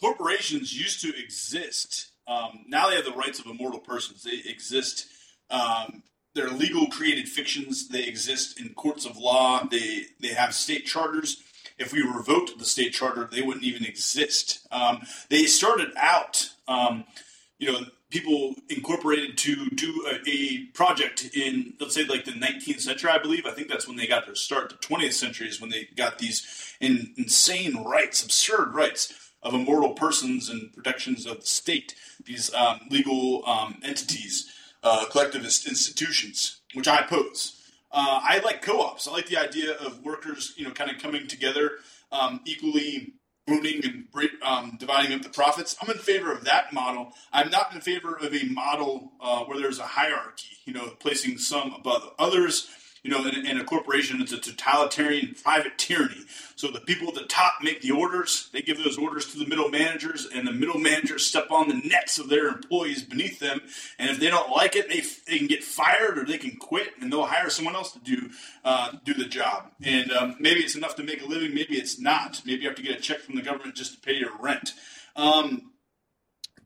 corporations used to exist. Um, now they have the rights of immortal persons. They exist. Um, they're legal created fictions. They exist in courts of law. They they have state charters. If we revoked the state charter, they wouldn't even exist. Um, they started out, um, you know, people incorporated to do a, a, project in, let's say, like the 19th century, I believe. I think that's when they got their start. The 20th century is when they got these in, insane rights, absurd rights of immortal persons and protections of the state. These um, legal um, entities uh, collectivist institutions, which I oppose. Uh, I like co-ops. I like the idea of workers, you know, kind of coming together, um, equally owning and um, dividing up the profits. I'm in favor of that model. I'm not in favor of a model uh, where there's a hierarchy, you know, placing some above others. You know, in, in, a corporation, it's a totalitarian private tyranny. So the people at the top make the orders, they give those orders to the middle managers, and the middle managers step on the necks of their employees beneath them. And if they don't like it, they, they can get fired or they can quit, and they'll hire someone else to do uh, do the job. And um, maybe it's enough to make a living, maybe it's not. Maybe you have to get a check from the government just to pay your rent. Um,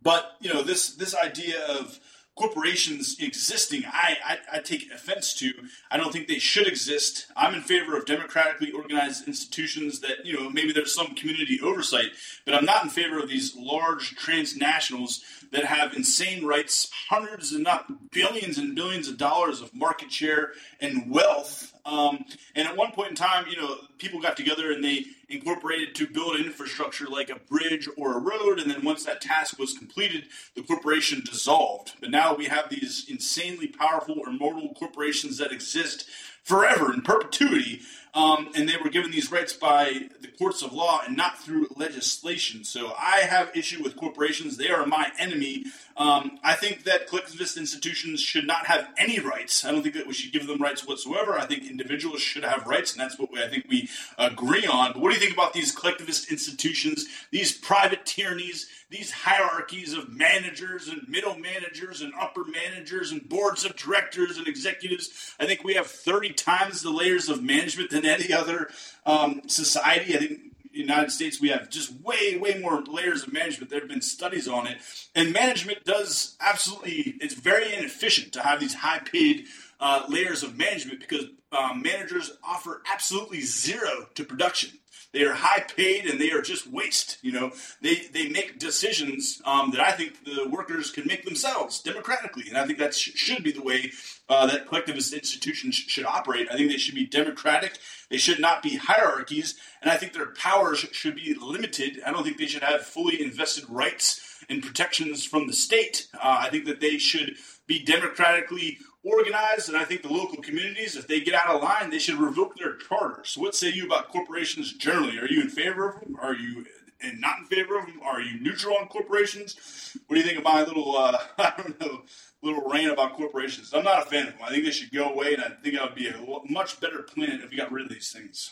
but you know this this idea of corporations existing, I, I, I, take offense to. I don't think they should exist. I'm in favor of democratically organized institutions that, you know, maybe there's some community oversight, but I'm not in favor of these large transnationals that have insane rights, hundreds and not billions and billions of dollars of market share and wealth. Um, and at one point in time, you know, people got together and they incorporated to build infrastructure like a bridge or a road. And then once that task was completed, the corporation dissolved. But now we have these insanely powerful, immortal corporations that exist forever in perpetuity. Um, and they were given these rights by the courts of law and not through legislation. So I have issue with corporations. They are my enemy. Um, I think that collectivist institutions should not have any rights. I don't think that we should give them rights whatsoever. I think individuals should have rights, and that's what we, I think we agree on. But what do you think about these collectivist institutions, these private tyrannies? these hierarchies of managers and middle managers and upper managers and boards of directors and executives. I think we have 30 times the layers of management than any other um, society. I think United States, we have just way, way more layers of management. There have been studies on it. And management does absolutely, it's very inefficient to have these high paid uh, layers of management because um, managers offer absolutely zero to production. They are high paid and they are just waste. You know, they they make decisions um, that I think the workers can make themselves democratically, and I think that sh- should be the way uh, that collectivist institutions sh- should operate. I think they should be democratic. They should not be hierarchies, and I think their powers should be limited. I don't think they should have fully invested rights and protections from the state. Uh, I think that they should be democratically organized, and I think the local communities, if they get out of line, they should revoke their charters. So, what say you about corporations generally? Are you in favor of them? Are you and not in favor of them? Are you neutral on corporations? What do you think of my little, uh, I don't know, little rant about corporations? I'm not a fan of them. I think they should go away, and I think it would be a much better planet if we got rid of these things.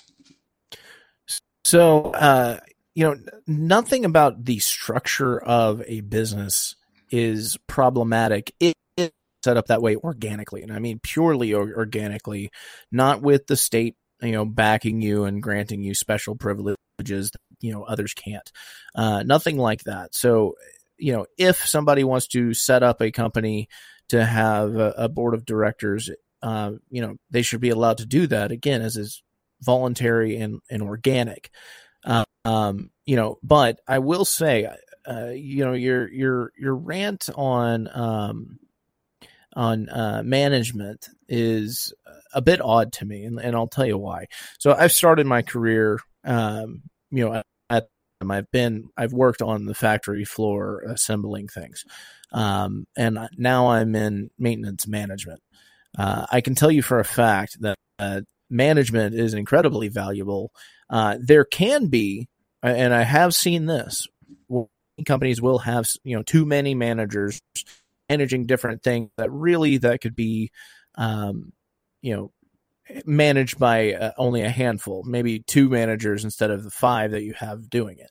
So, uh, you know, nothing about the structure of a business is problematic. Set up that way organically, and I mean purely organically, not with the state, you know, backing you and granting you special privileges that you know others can't. Uh, nothing like that. So, you know, if somebody wants to set up a company to have a, a board of directors, uh, you know, they should be allowed to do that again, as is voluntary and, and organic. Uh, um, you know, but I will say, uh, you know, your your your rant on um, on uh, management is a bit odd to me, and, and I'll tell you why. So I've started my career, um, you know, at I've been I've worked on the factory floor assembling things, um, and now I'm in maintenance management. Uh, I can tell you for a fact that uh, management is incredibly valuable. Uh, there can be, and I have seen this, companies will have you know too many managers managing different things that really that could be, um, you know, managed by uh, only a handful, maybe two managers instead of the five that you have doing it.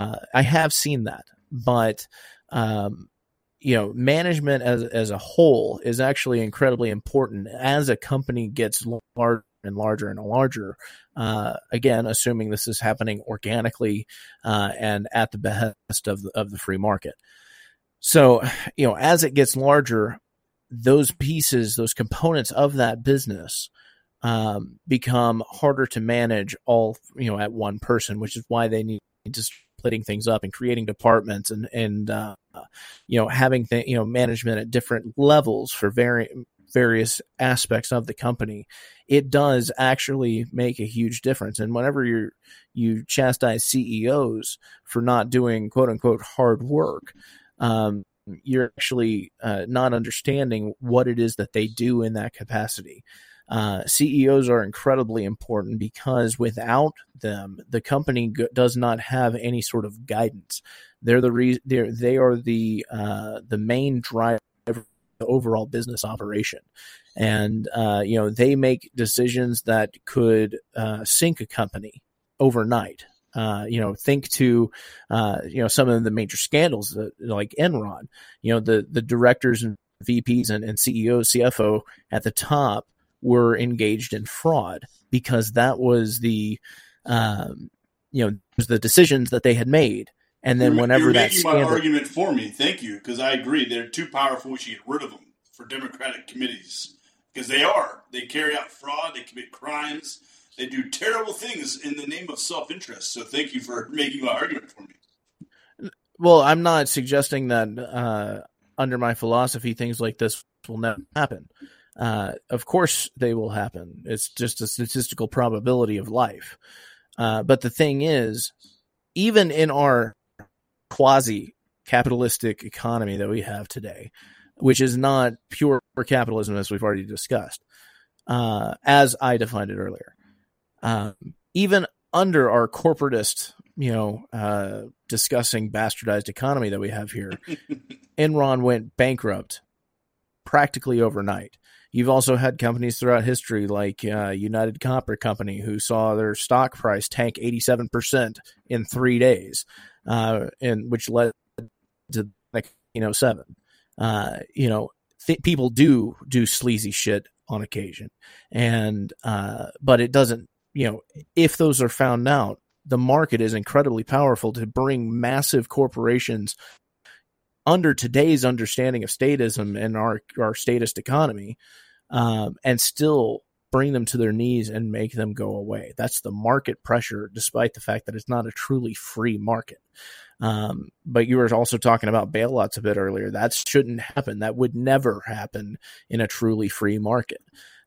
Uh, I have seen that, but um, you know, management as as a whole is actually incredibly important as a company gets larger and larger and larger. Uh, again, assuming this is happening organically uh, and at the behest of the, of the free market. So, you know, as it gets larger, those pieces, those components of that business um, become harder to manage all, you know, at one person, which is why they need to splitting things up and creating departments and and uh, you know having th- you know management at different levels for very various aspects of the company. It does actually make a huge difference. And whenever you you chastise CEOs for not doing quote unquote hard work um, you're actually uh, not understanding what it is that they do in that capacity uh, CEOs are incredibly important because without them, the company does not have any sort of guidance. They're the re- they're, they are the uh, the main driver of the overall business operation, and uh, you know they make decisions that could uh, sink a company overnight. Uh, you know, think to, uh, you know, some of the major scandals that, like Enron. You know, the the directors and VPs and, and CEOs, CFO at the top were engaged in fraud because that was the um, you know was the decisions that they had made. And then you're, whenever you're that making scandal, my argument for me. Thank you because i agree. They're too powerful. We should get rid of them for democratic committees. Because they are. They carry out fraud. They commit crimes they do terrible things in the name of self-interest so thank you for making my argument for me well, I'm not suggesting that uh, under my philosophy things like this will never happen. Uh, of course, they will happen. It's just a statistical probability of life. Uh, but the thing is, even in our quasi capitalistic economy that we have today, which is not pure capitalism as we've already discussed, uh, as I defined it earlier, um, even under our corporatist, you know, uh, discussing bastardized economy that we have here, Enron went bankrupt practically overnight. You've also had companies throughout history like uh, United Copper Company who saw their stock price tank 87% in three days, uh, and which led to like you know seven. Uh, you know, th- people do do sleazy shit on occasion, and uh, but it doesn't. You know, if those are found out, the market is incredibly powerful to bring massive corporations under today's understanding of statism and our our statist economy, um, and still bring them to their knees and make them go away. That's the market pressure, despite the fact that it's not a truly free market. Um, but you were also talking about bailouts a bit earlier. That shouldn't happen. That would never happen in a truly free market.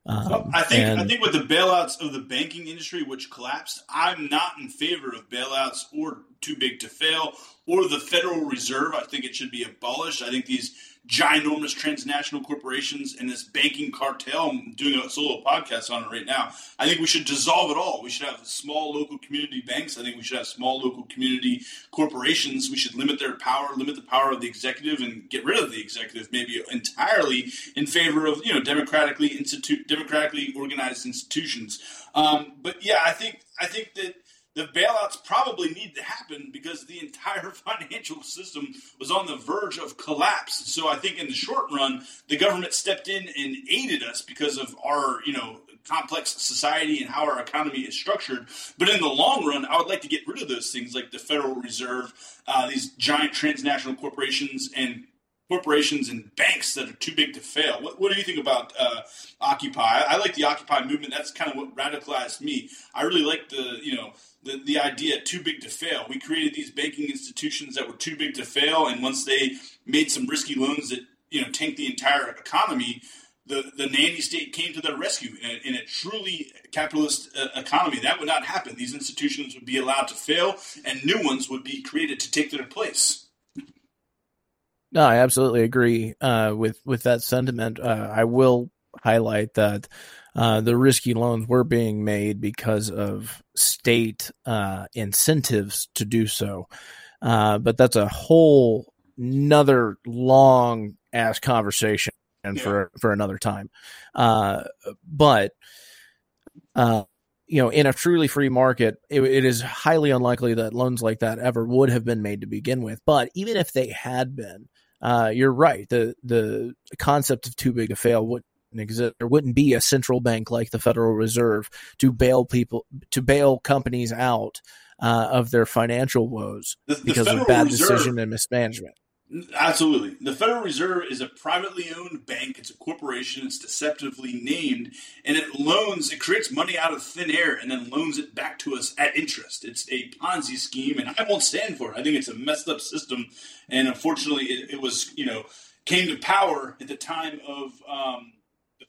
Um, I think and- I think with the bailouts of the banking industry, which collapsed, I'm not in favor of bailouts or too big to fail or the Federal Reserve. I think it should be abolished. I think these ginormous transnational corporations and this banking cartel. I'm doing a solo podcast on it right now. I think we should dissolve it all. We should have small local community banks. I think we should have small local community corporations. We should limit their power, limit the power of the executive, and get rid of the executive, maybe entirely in favor of you know democratically institute democratically organized institutions. Um, but yeah, I think I think that the bailouts probably need to happen because the entire financial system was on the verge of collapse. So I think in the short run, the government stepped in and aided us because of our, you know, complex society and how our economy is structured. But in the long run, I would like to get rid of those things like the Federal Reserve, uh, these giant transnational corporations and corporations and banks that are too big to fail. What, what do you think about uh, Occupy? I, like the Occupy movement. That's kind of what radicalized me. I really like the you know the the idea too big to fail. We created these banking institutions that were too big to fail, and once they made some risky loans that you know tanked the entire economy. The, the nanny state came to their rescue in a, in a truly capitalist uh, economy. That would not happen. These institutions would be allowed to fail, and new ones would be created to take their place. No, I absolutely agree uh, with with that sentiment. Uh, I will highlight that uh, the risky loans were being made because of state uh, incentives to do so, uh, but that's a whole another long ass conversation and for for another time. Uh, but uh, you know, in a truly free market, it, it is highly unlikely that loans like that ever would have been made to begin with. But even if they had been, uh, you're right. The the concept of too big to fail wouldn't exist. There wouldn't be a central bank like the Federal Reserve to bail people to bail companies out uh, of their financial woes The- the because of bad Reserve- decision and mismanagement. Absolutely. The Federal Reserve is a privately owned bank. It's a corporation. It's deceptively named. And it loans, it creates money out of thin air and then loans it back to us at interest. It's a Ponzi scheme, and I won't stand for it. I think it's a messed up system. And unfortunately, it, it was, you know, came to power at the time of um,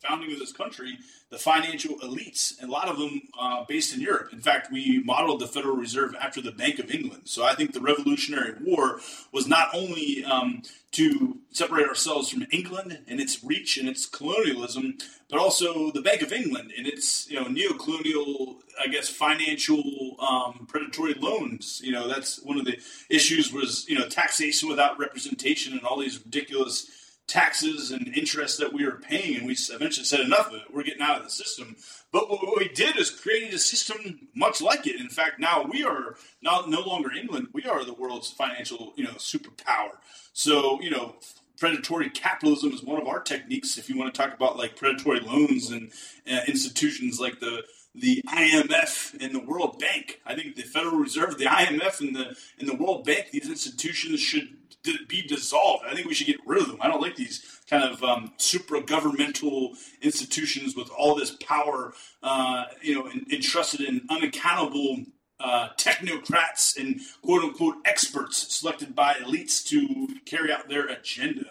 the founding of this country, the financial elites, and a lot of them uh, based in Europe. In fact, we modeled the Federal Reserve after the Bank of England. So I think the Revolutionary War was not only um, to separate ourselves from England and its reach and its colonialism, but also the Bank of England and its you know neo-colonial, I guess, financial um, predatory loans. You know that's one of the issues was you know taxation without representation and all these ridiculous taxes and interest that we were paying, and we eventually said enough of it. We're getting out of the system. But what we did is created a system much like it. In fact, now we are not no longer England. We are the world's financial, you know, superpower. So, you know, predatory capitalism is one of our techniques. If you want to talk about like predatory loans and uh, institutions like the the IMF and the World Bank, I think the Federal Reserve, the IMF, and the and the World Bank, these institutions should be dissolved. I think we should get rid of them. I don't like these kind of um, supra governmental institutions with all this power, uh, you know, en- entrusted in unaccountable uh, technocrats and quote unquote experts selected by elites to carry out their agenda.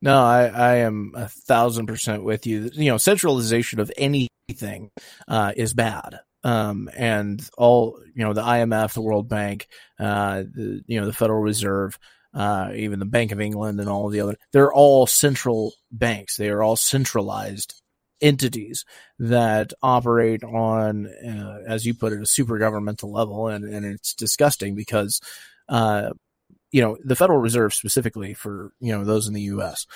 No, I, I am a thousand percent with you. You know, centralization of anything uh, is bad. Um, and all you know, the IMF, the World Bank, uh, the you know, the Federal Reserve, uh, even the Bank of England, and all of the other, they're all central banks. They are all centralized entities that operate on, uh, as you put it, a super governmental level, and and it's disgusting because. Uh, you know, the Federal Reserve specifically for, you know, those in the U.S.,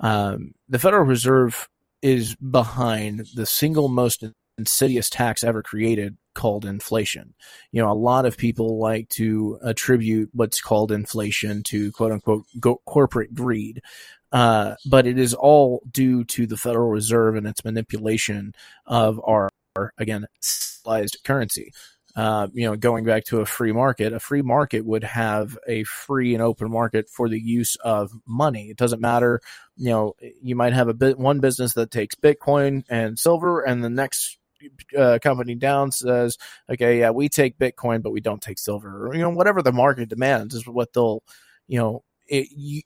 um, the Federal Reserve is behind the single most insidious tax ever created called inflation. You know, a lot of people like to attribute what's called inflation to quote unquote go- corporate greed. Uh, but it is all due to the Federal Reserve and its manipulation of our, again, centralized currency uh, you know, going back to a free market, a free market would have a free and open market for the use of money. It doesn't matter, you know, you might have a bit one business that takes Bitcoin and silver, and the next uh, company down says, okay, yeah, we take Bitcoin, but we don't take silver, or you know, whatever the market demands is what they'll, you know, it, you,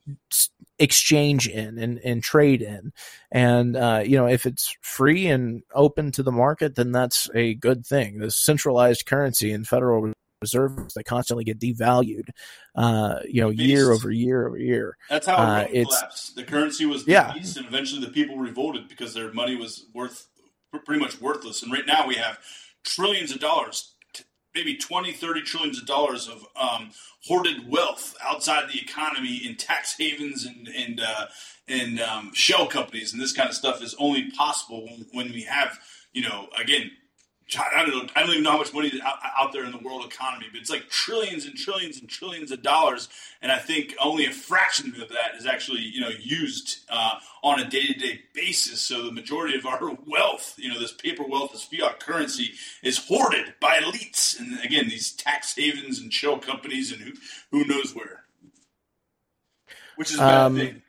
exchange in and, and trade in. And, uh, you know, if it's free and open to the market, then that's a good thing. The centralized currency and Federal Reserves that constantly get devalued, uh, you know, year over year over year. That's how Uh, it collapsed. The currency was Yeah. and eventually the people revolted because their money was worth pretty much worthless. And right now we have trillions of dollars, t- maybe 20, 30 trillions of dollars of um, hoarded wealth outside the economy in tax havens and and uh, and um, shell companies, and this kind of stuff is only possible when, when we have, you know, again. I don't know. I don't even know how much money is out, out there in the world economy, but it's like trillions and trillions and trillions of dollars, and I think only a fraction of that is actually you know used uh, on a day to day basis. So the majority of our wealth, you know, this paper wealth, this fiat currency, is hoarded by elites, and again, these tax havens and shell companies, and who who knows where, which is a bad Um, thing.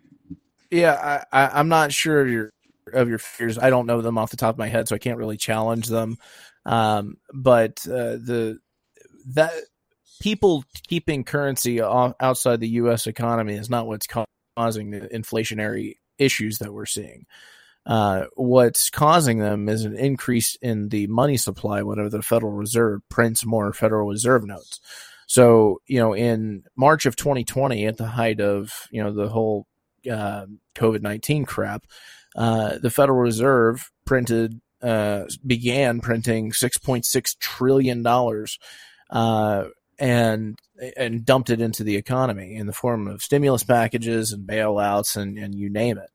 Yeah, I, I, I'm not sure of your of your fears. I don't know them off the top of my head, so I can't really challenge them. Um, but uh, the that people keeping currency outside the U.S. economy is not what's causing the inflationary issues that we're seeing. Uh, what's causing them is an increase in the money supply whenever the Federal Reserve prints more Federal Reserve notes. So, you know, in March of 2020, at the height of, you know, the whole uh, COVID 19 crap, uh, the Federal Reserve printed, uh, began printing $6.6 trillion, uh, and, and dumped it into the economy in the form of stimulus packages and bailouts and, and you name it.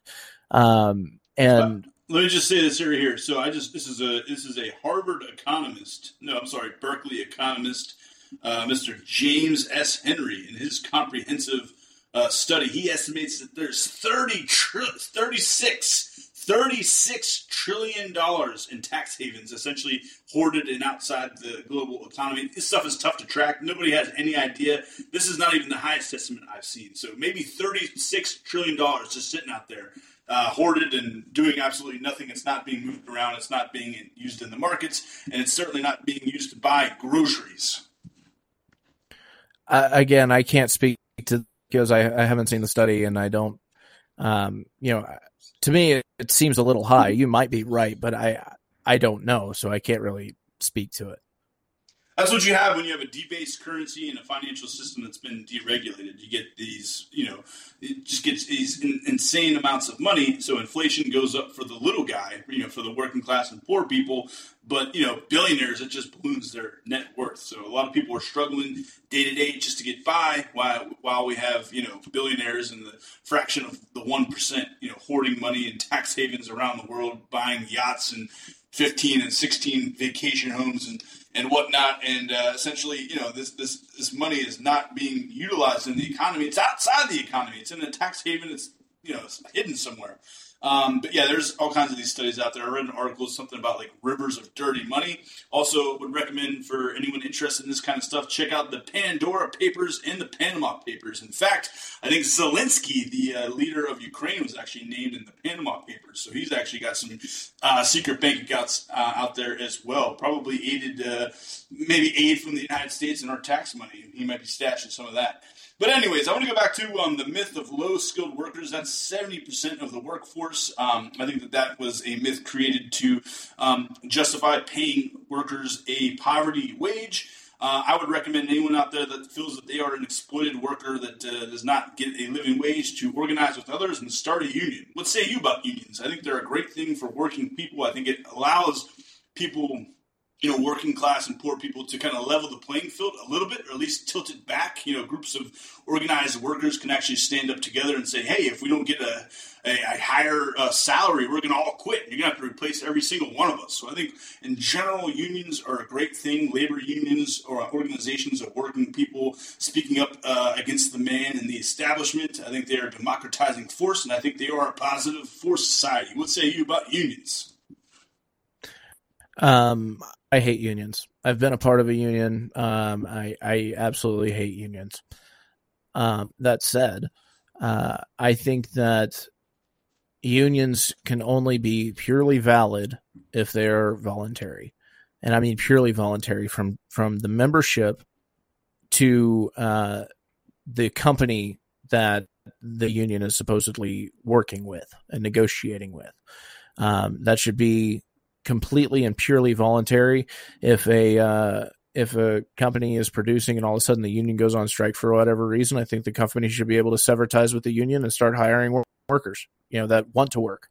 Um, and Let me just say this here. Here, so I just this is a this is a Harvard economist. No, I'm sorry, Berkeley economist, uh, Mr. James S. Henry, in his comprehensive uh, study, he estimates that there's 30 tri- 36 36 trillion dollars in tax havens, essentially hoarded and outside the global economy. This stuff is tough to track. Nobody has any idea. This is not even the highest estimate I've seen. So maybe 36 trillion dollars just sitting out there uh, hoarded and doing absolutely nothing. It's not being moved around. It's not being used in the markets, and it's certainly not being used to buy groceries. uh, again, I can't speak to because I, I haven't seen the study and I don't. Um, you know, to me, it, seems a little high. You might be right, but I I don't know, so I can't really speak to it. That's what you have when you have a debased currency and a financial system that's been deregulated. You get these, you know, it just gets these in, insane amounts of money. So inflation goes up for the little guy, you know, for the working class and poor people. But you know, billionaires it just balloons their net worth. So a lot of people are struggling day to day just to get by, while while we have you know billionaires and the fraction of the one percent, you know, hoarding money in tax havens around the world, buying yachts and 15 and 16 vacation homes and, and whatnot. And uh, essentially, you know, this, this, this money is not being utilized in the economy. It's outside the economy. It's in a tax haven. It's you know it's hidden somewhere. Um, but yeah, there's all kinds of these studies out there. I read an article something about like rivers of dirty money. Also, would recommend for anyone interested in this kind of stuff, check out the Pandora Papers and the Panama Papers. In fact, I think Zelensky, the uh, leader of Ukraine, was actually named in the Panama Papers. So he's actually got some uh, secret bank accounts uh, out there as well. Probably aided, uh, maybe aid from the United States and our tax money. He might be stashing some of that. But anyways, I want to go back to um, the myth of low skilled workers. That's seventy percent of the workforce. Um, I think that that was a myth created to um, justify paying workers a poverty wage. Uh, I would recommend anyone out there that feels that they are an exploited worker that uh, does not get a living wage to organize with others and start a union. What say you about unions? I think they're a great thing for working people. I think it allows people you know, working class and poor people to kind of level the playing field a little bit, or at least tilt it back. You know, groups of organized workers can actually stand up together and say, "Hey, if we don't get a a, a higher uh, salary, we're going to all quit. You're going to have to replace every single one of us." So I think, in general, unions are a great thing. Labor unions or organizations of working people speaking up uh, against the man and the establishment. I think they are a democratizing force, and I think they are a positive for society. What say you about unions? Um, I hate unions. I've been a part of a union. Um, I I absolutely hate unions. Um, that said, uh, I think that unions can only be purely valid if they're voluntary, and I mean purely voluntary from from the membership to uh, the company that the union is supposedly working with and negotiating with. Um, that should be completely and purely voluntary. If a uh, if a company is producing and all of a sudden the union goes on strike for whatever reason, I think the company should be able to sever ties with the union and start hiring workers, you know, that want to work,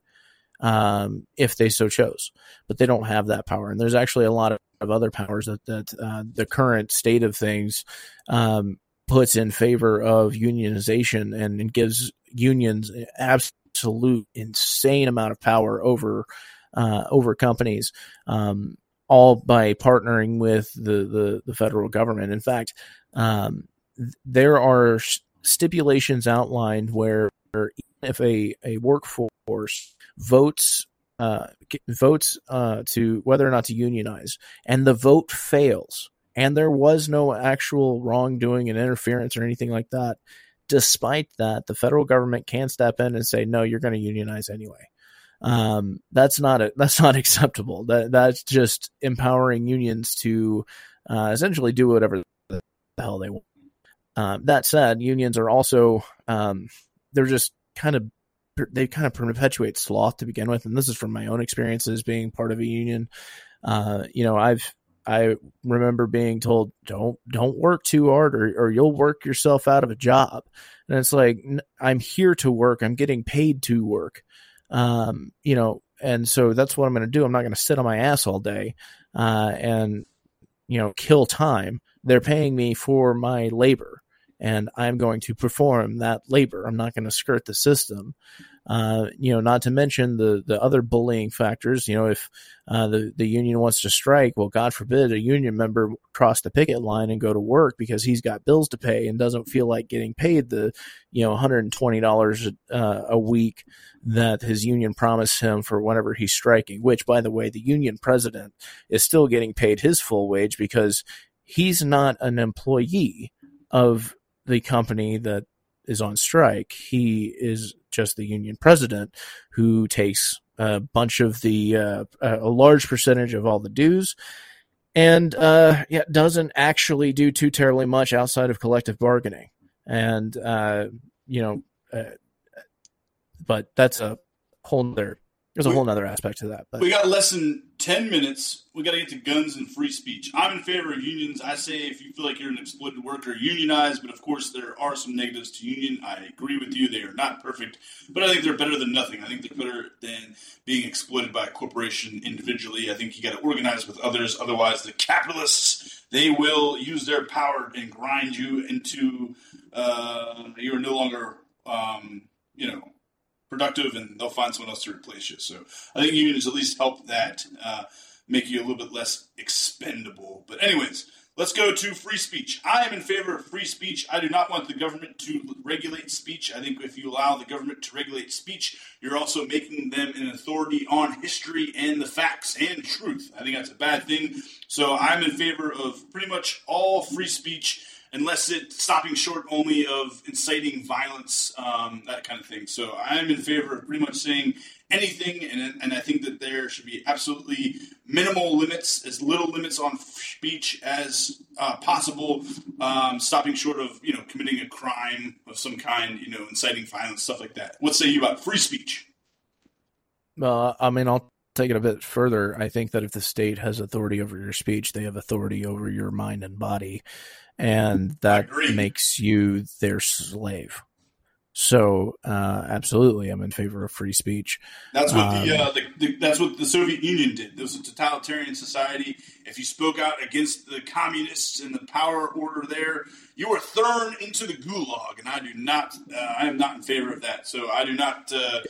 um, if they so chose. But they don't have that power, and there's actually a lot of, of other powers that that uh, the current state of things um, puts in favor of unionization and, and gives unions absolute insane amount of power over uh, over companies, um, all by partnering with the, the, the federal government. In fact, um, there are stipulations outlined where if a, a workforce votes uh, votes uh, to whether or not to unionize, and the vote fails, and there was no actual wrongdoing and interference or anything like that. Despite that, the federal government can step in and say, "No, you're going to unionize anyway." Um, that's not a, that's not acceptable. That that's just empowering unions to uh, essentially do whatever the hell they want. Um, that said, unions are also um, they're just kind of they kind of perpetuate sloth to begin with, and this is from my own experiences being part of a union. Uh, you know, I've I remember being told don't don't work too hard or or you'll work yourself out of a job. And it's like I'm here to work. I'm getting paid to work. Um, you know, and so that's what I'm going to do. I'm not going to sit on my ass all day uh, and you know kill time. They're paying me for my labor, and I'm going to perform that labor. I'm not going to skirt the system. Uh, you know, not to mention the the other bullying factors. You know, if uh, the the union wants to strike, well, God forbid a union member cross the picket line and go to work because he's got bills to pay and doesn't feel like getting paid the you know 120 dollars uh, a week that his union promised him for whenever he's striking. Which, by the way, the union president is still getting paid his full wage because he's not an employee of the company that is on strike. He is just the union president who takes a bunch of the uh, a large percentage of all the dues and uh, yeah, doesn't actually do too terribly much outside of collective bargaining. And uh, you know, uh, but that's a whole other there's a We- whole other aspect to that. But We got less than 10 minutes. We got to get to guns and free speech. I'm in favor of unions. I say if you feel like you're an exploited worker, unionize. But of course, there are some negatives to union. I agree with you. They are not perfect, but I think they're better than nothing. I think they're better than being exploited by a corporation individually. I think you got to organize with others. Otherwise, the capitalists, they will use their power and grind you into, uh, you are no longer, um, you know, productive and they'll find someone else to replace you. So I think unions at least help that uh, make you a little bit less expendable. But anyways, Let's go to free speech. I am in favor of free speech. I do not want the government to regulate speech. I think if you allow the government to regulate speech, you're also making them an authority on history and the facts and truth. I think that's a bad thing. So I'm in favor of pretty much all free speech unless it's stopping short only of inciting violence, um, that kind of thing. So I'm in favor of pretty much saying anything, and, and I think that there should be absolutely minimal limits, as little limits on speech as uh, possible, um, stopping short of you know committing a crime of some kind, you know, inciting violence, stuff like that. What say you about free speech? Well, I mean, I'll take it a bit further. I think that if the state has authority over your speech, they have authority over your mind and body, and that makes you their slave. So, uh, absolutely, I'm in favor of free speech. That's what the, Um, uh, the, the that's what the Soviet Union did. It was a totalitarian society. If you spoke out against the communists and the power order there, you were thrown into the gulag. And I do not, uh, I am not in favor of that. So I do not, uh,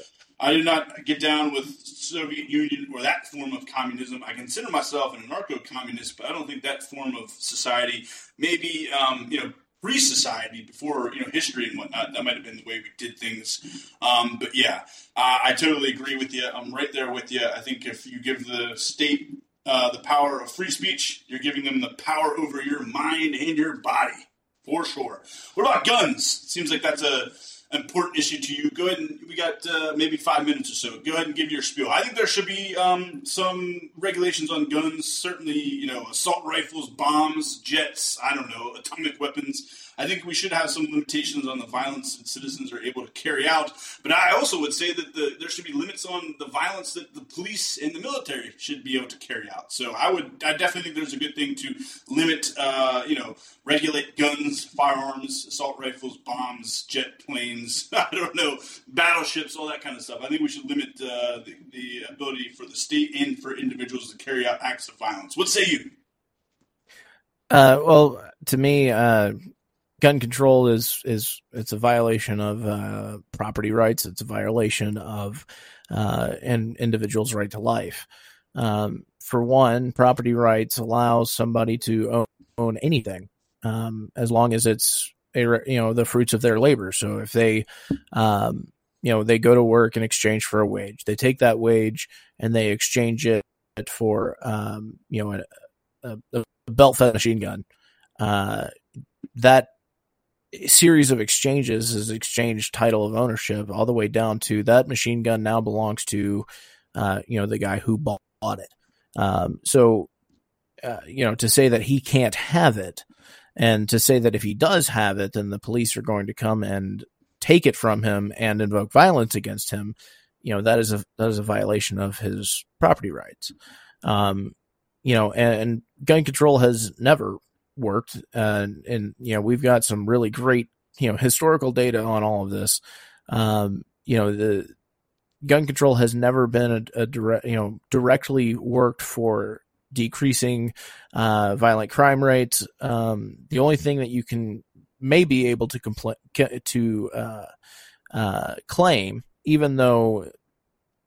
I do not get down with Soviet Union or that form of communism. I consider myself an anarcho-communist, but I don't think that form of society, maybe um, you know, pre-society before you know history and whatnot. That might have been the way we did things. Um, but yeah, I totally agree with you. I'm right there with you. I think if you give the state uh, the power of free speech, you're giving them the power over your mind and your body for sure. What about guns? Seems like that's a important issue to you. Go ahead and we got uh, maybe five minutes or so. Go ahead and give your spiel. I think there should be um, some regulations on guns. Certainly, you know, assault rifles, bombs, jets. I don't know, atomic weapons. I think we should have some limitations on the violence that citizens are able to carry out. But I also would say that the, there should be limits on the violence that the police and the military should be able to carry out. So I would, I definitely think there's a good thing to limit, uh, you know, regulate guns, firearms, assault rifles, bombs, jet planes. I don't know, battleships, all that kind of stuff. I think we should limit uh, the, the ability for the state and for individuals to carry out acts of violence. What say you? Uh, well, to me, uh, gun control is is it's a violation of uh, property rights. It's a violation of uh, an individual's right to life. Um, for one, property rights allows somebody to own, own anything um, as long as it's a, you know the fruits of their labor. So if they um, you know they go to work in exchange for a wage, they take that wage and they exchange it for um, you know a, a, a belt fed machine gun. Uh, that series of exchanges is exchanged title of ownership all the way down to that machine gun now belongs to uh, you know the guy who bought it. Um, so uh, you know to say that he can't have it, and to say that if he does have it, then the police are going to come and take it from him and invoke violence against him. You know that is a that is a violation of his property rights. Um, you know, and, and gun control has never worked. Uh, and, you know, we've got some really great, you know, historical data on all of this. Um, you know, the gun control has never been a, a direct, you know, directly worked for decreasing uh, violent crime rates. Um, the only thing that you can may be able to compl- to uh, uh, claim, even though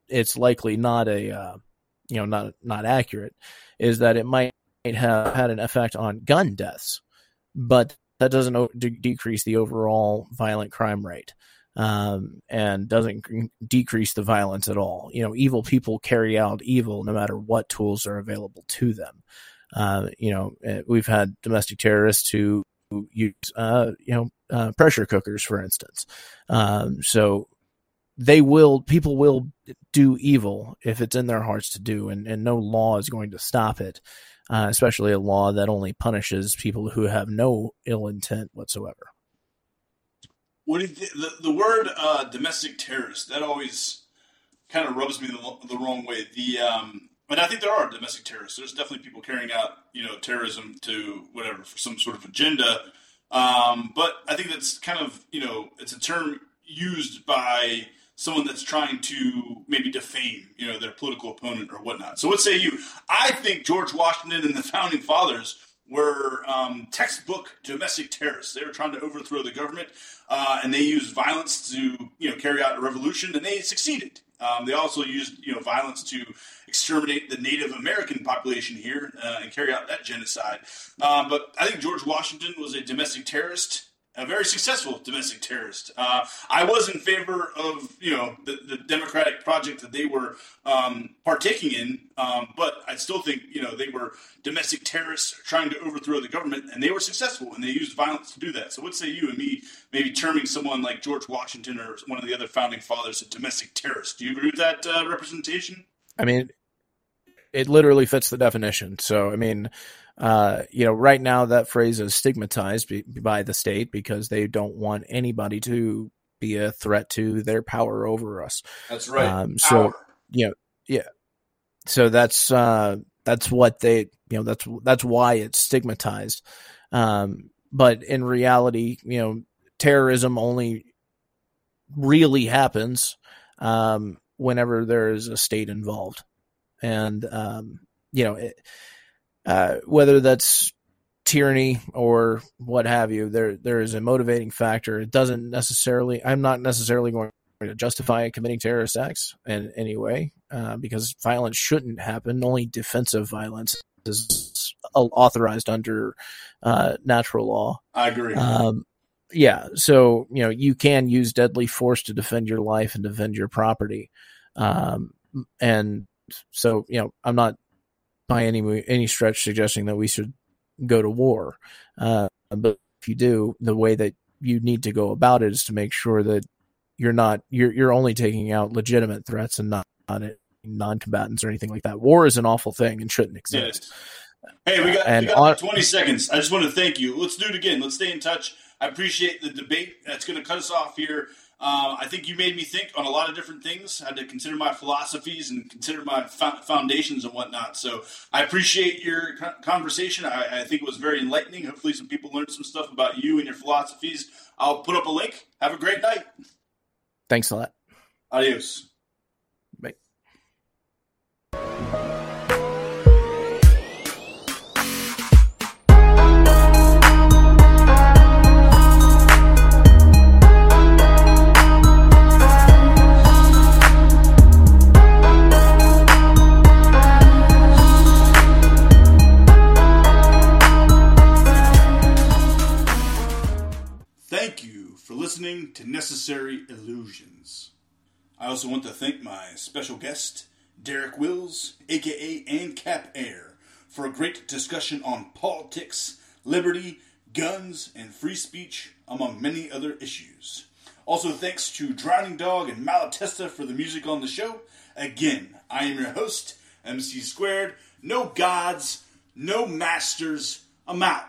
it's likely not a uh, you know not not accurate, is that it might have had an effect on gun deaths, but that doesn't de- decrease the overall violent crime rate. Um, and doesn't c- decrease the violence at all. You know, evil people carry out evil no matter what tools are available to them. Uh, you know, eh, we've had domestic terrorists who who use, uh, you know, uh, pressure cookers, for instance. Um, so they will, people will do evil if it's in their hearts to do, and, and no law is going to stop it, uh, especially a law that only punishes people who have no ill intent whatsoever. What do you th- the, the word uh, domestic terrorist that always kind of rubs me the, the wrong way. The um, and I think there are domestic terrorists. There's definitely people carrying out you know terrorism to whatever for some sort of agenda. Um, but I think that's kind of you know it's a term used by someone that's trying to maybe defame you know their political opponent or whatnot. So what say you? I think George Washington and the founding fathers were um, textbook domestic terrorists. They were trying to overthrow the government, uh, and they used violence to you know carry out a revolution, and they succeeded. Um, they also used you know violence to exterminate the Native American population here uh, and carry out that genocide. Um, but I think George Washington was a domestic terrorist a very successful domestic terrorist. Uh, I was in favor of you know the, the democratic project that they were um, partaking in, um, but I still think you know they were domestic terrorists trying to overthrow the government, and they were successful, and they used violence to do that. So, what say you and me maybe terming someone like George Washington or one of the other founding fathers a domestic terrorist? Do you agree with that uh, representation? I mean, it literally fits the definition. So, I mean, uh, you know, right now that phrase is stigmatized be, by the state because they don't want anybody to be a threat to their power over us. That's right. Um, so, Power. you know, yeah. So that's uh, that's what they, you know, that's that's why it's stigmatized. Um, but in reality, you know, terrorism only really happens um, whenever there is a state involved, and um, you know, it, uh, whether that's tyranny or what have you, there there is a motivating factor. It doesn't necessarily. I'm not necessarily going to justify committing terrorist acts in any way uh, because violence shouldn't happen. Only defensive violence is authorized under uh, natural law. I agree. Um, yeah, so you know you can use deadly force to defend your life and defend your property, um, and so you know I'm not by any any stretch suggesting that we should go to war, uh, but if you do, the way that you need to go about it is to make sure that you're not you're you're only taking out legitimate threats and not not non-combatants or anything like that. War is an awful thing and shouldn't exist. Hey, we got, And we got on- like 20 seconds. I just want to thank you. Let's do it again. Let's stay in touch. I appreciate the debate. That's going to cut us off here. Uh, I think you made me think on a lot of different things. I had to consider my philosophies and consider my fo- foundations and whatnot. So I appreciate your co- conversation. I, I think it was very enlightening. Hopefully, some people learned some stuff about you and your philosophies. I'll put up a link. Have a great night. Thanks a lot. Adios. Listening to Necessary Illusions. I also want to thank my special guest, Derek Willis, aka AncapAir, for a great discussion on politics, liberty, guns, and free speech, among many other issues. Also, thanks to Drowning Dog and Malatesta for the music on the show. Again, I am your host, MC Squared. No gods, no masters. I'm out.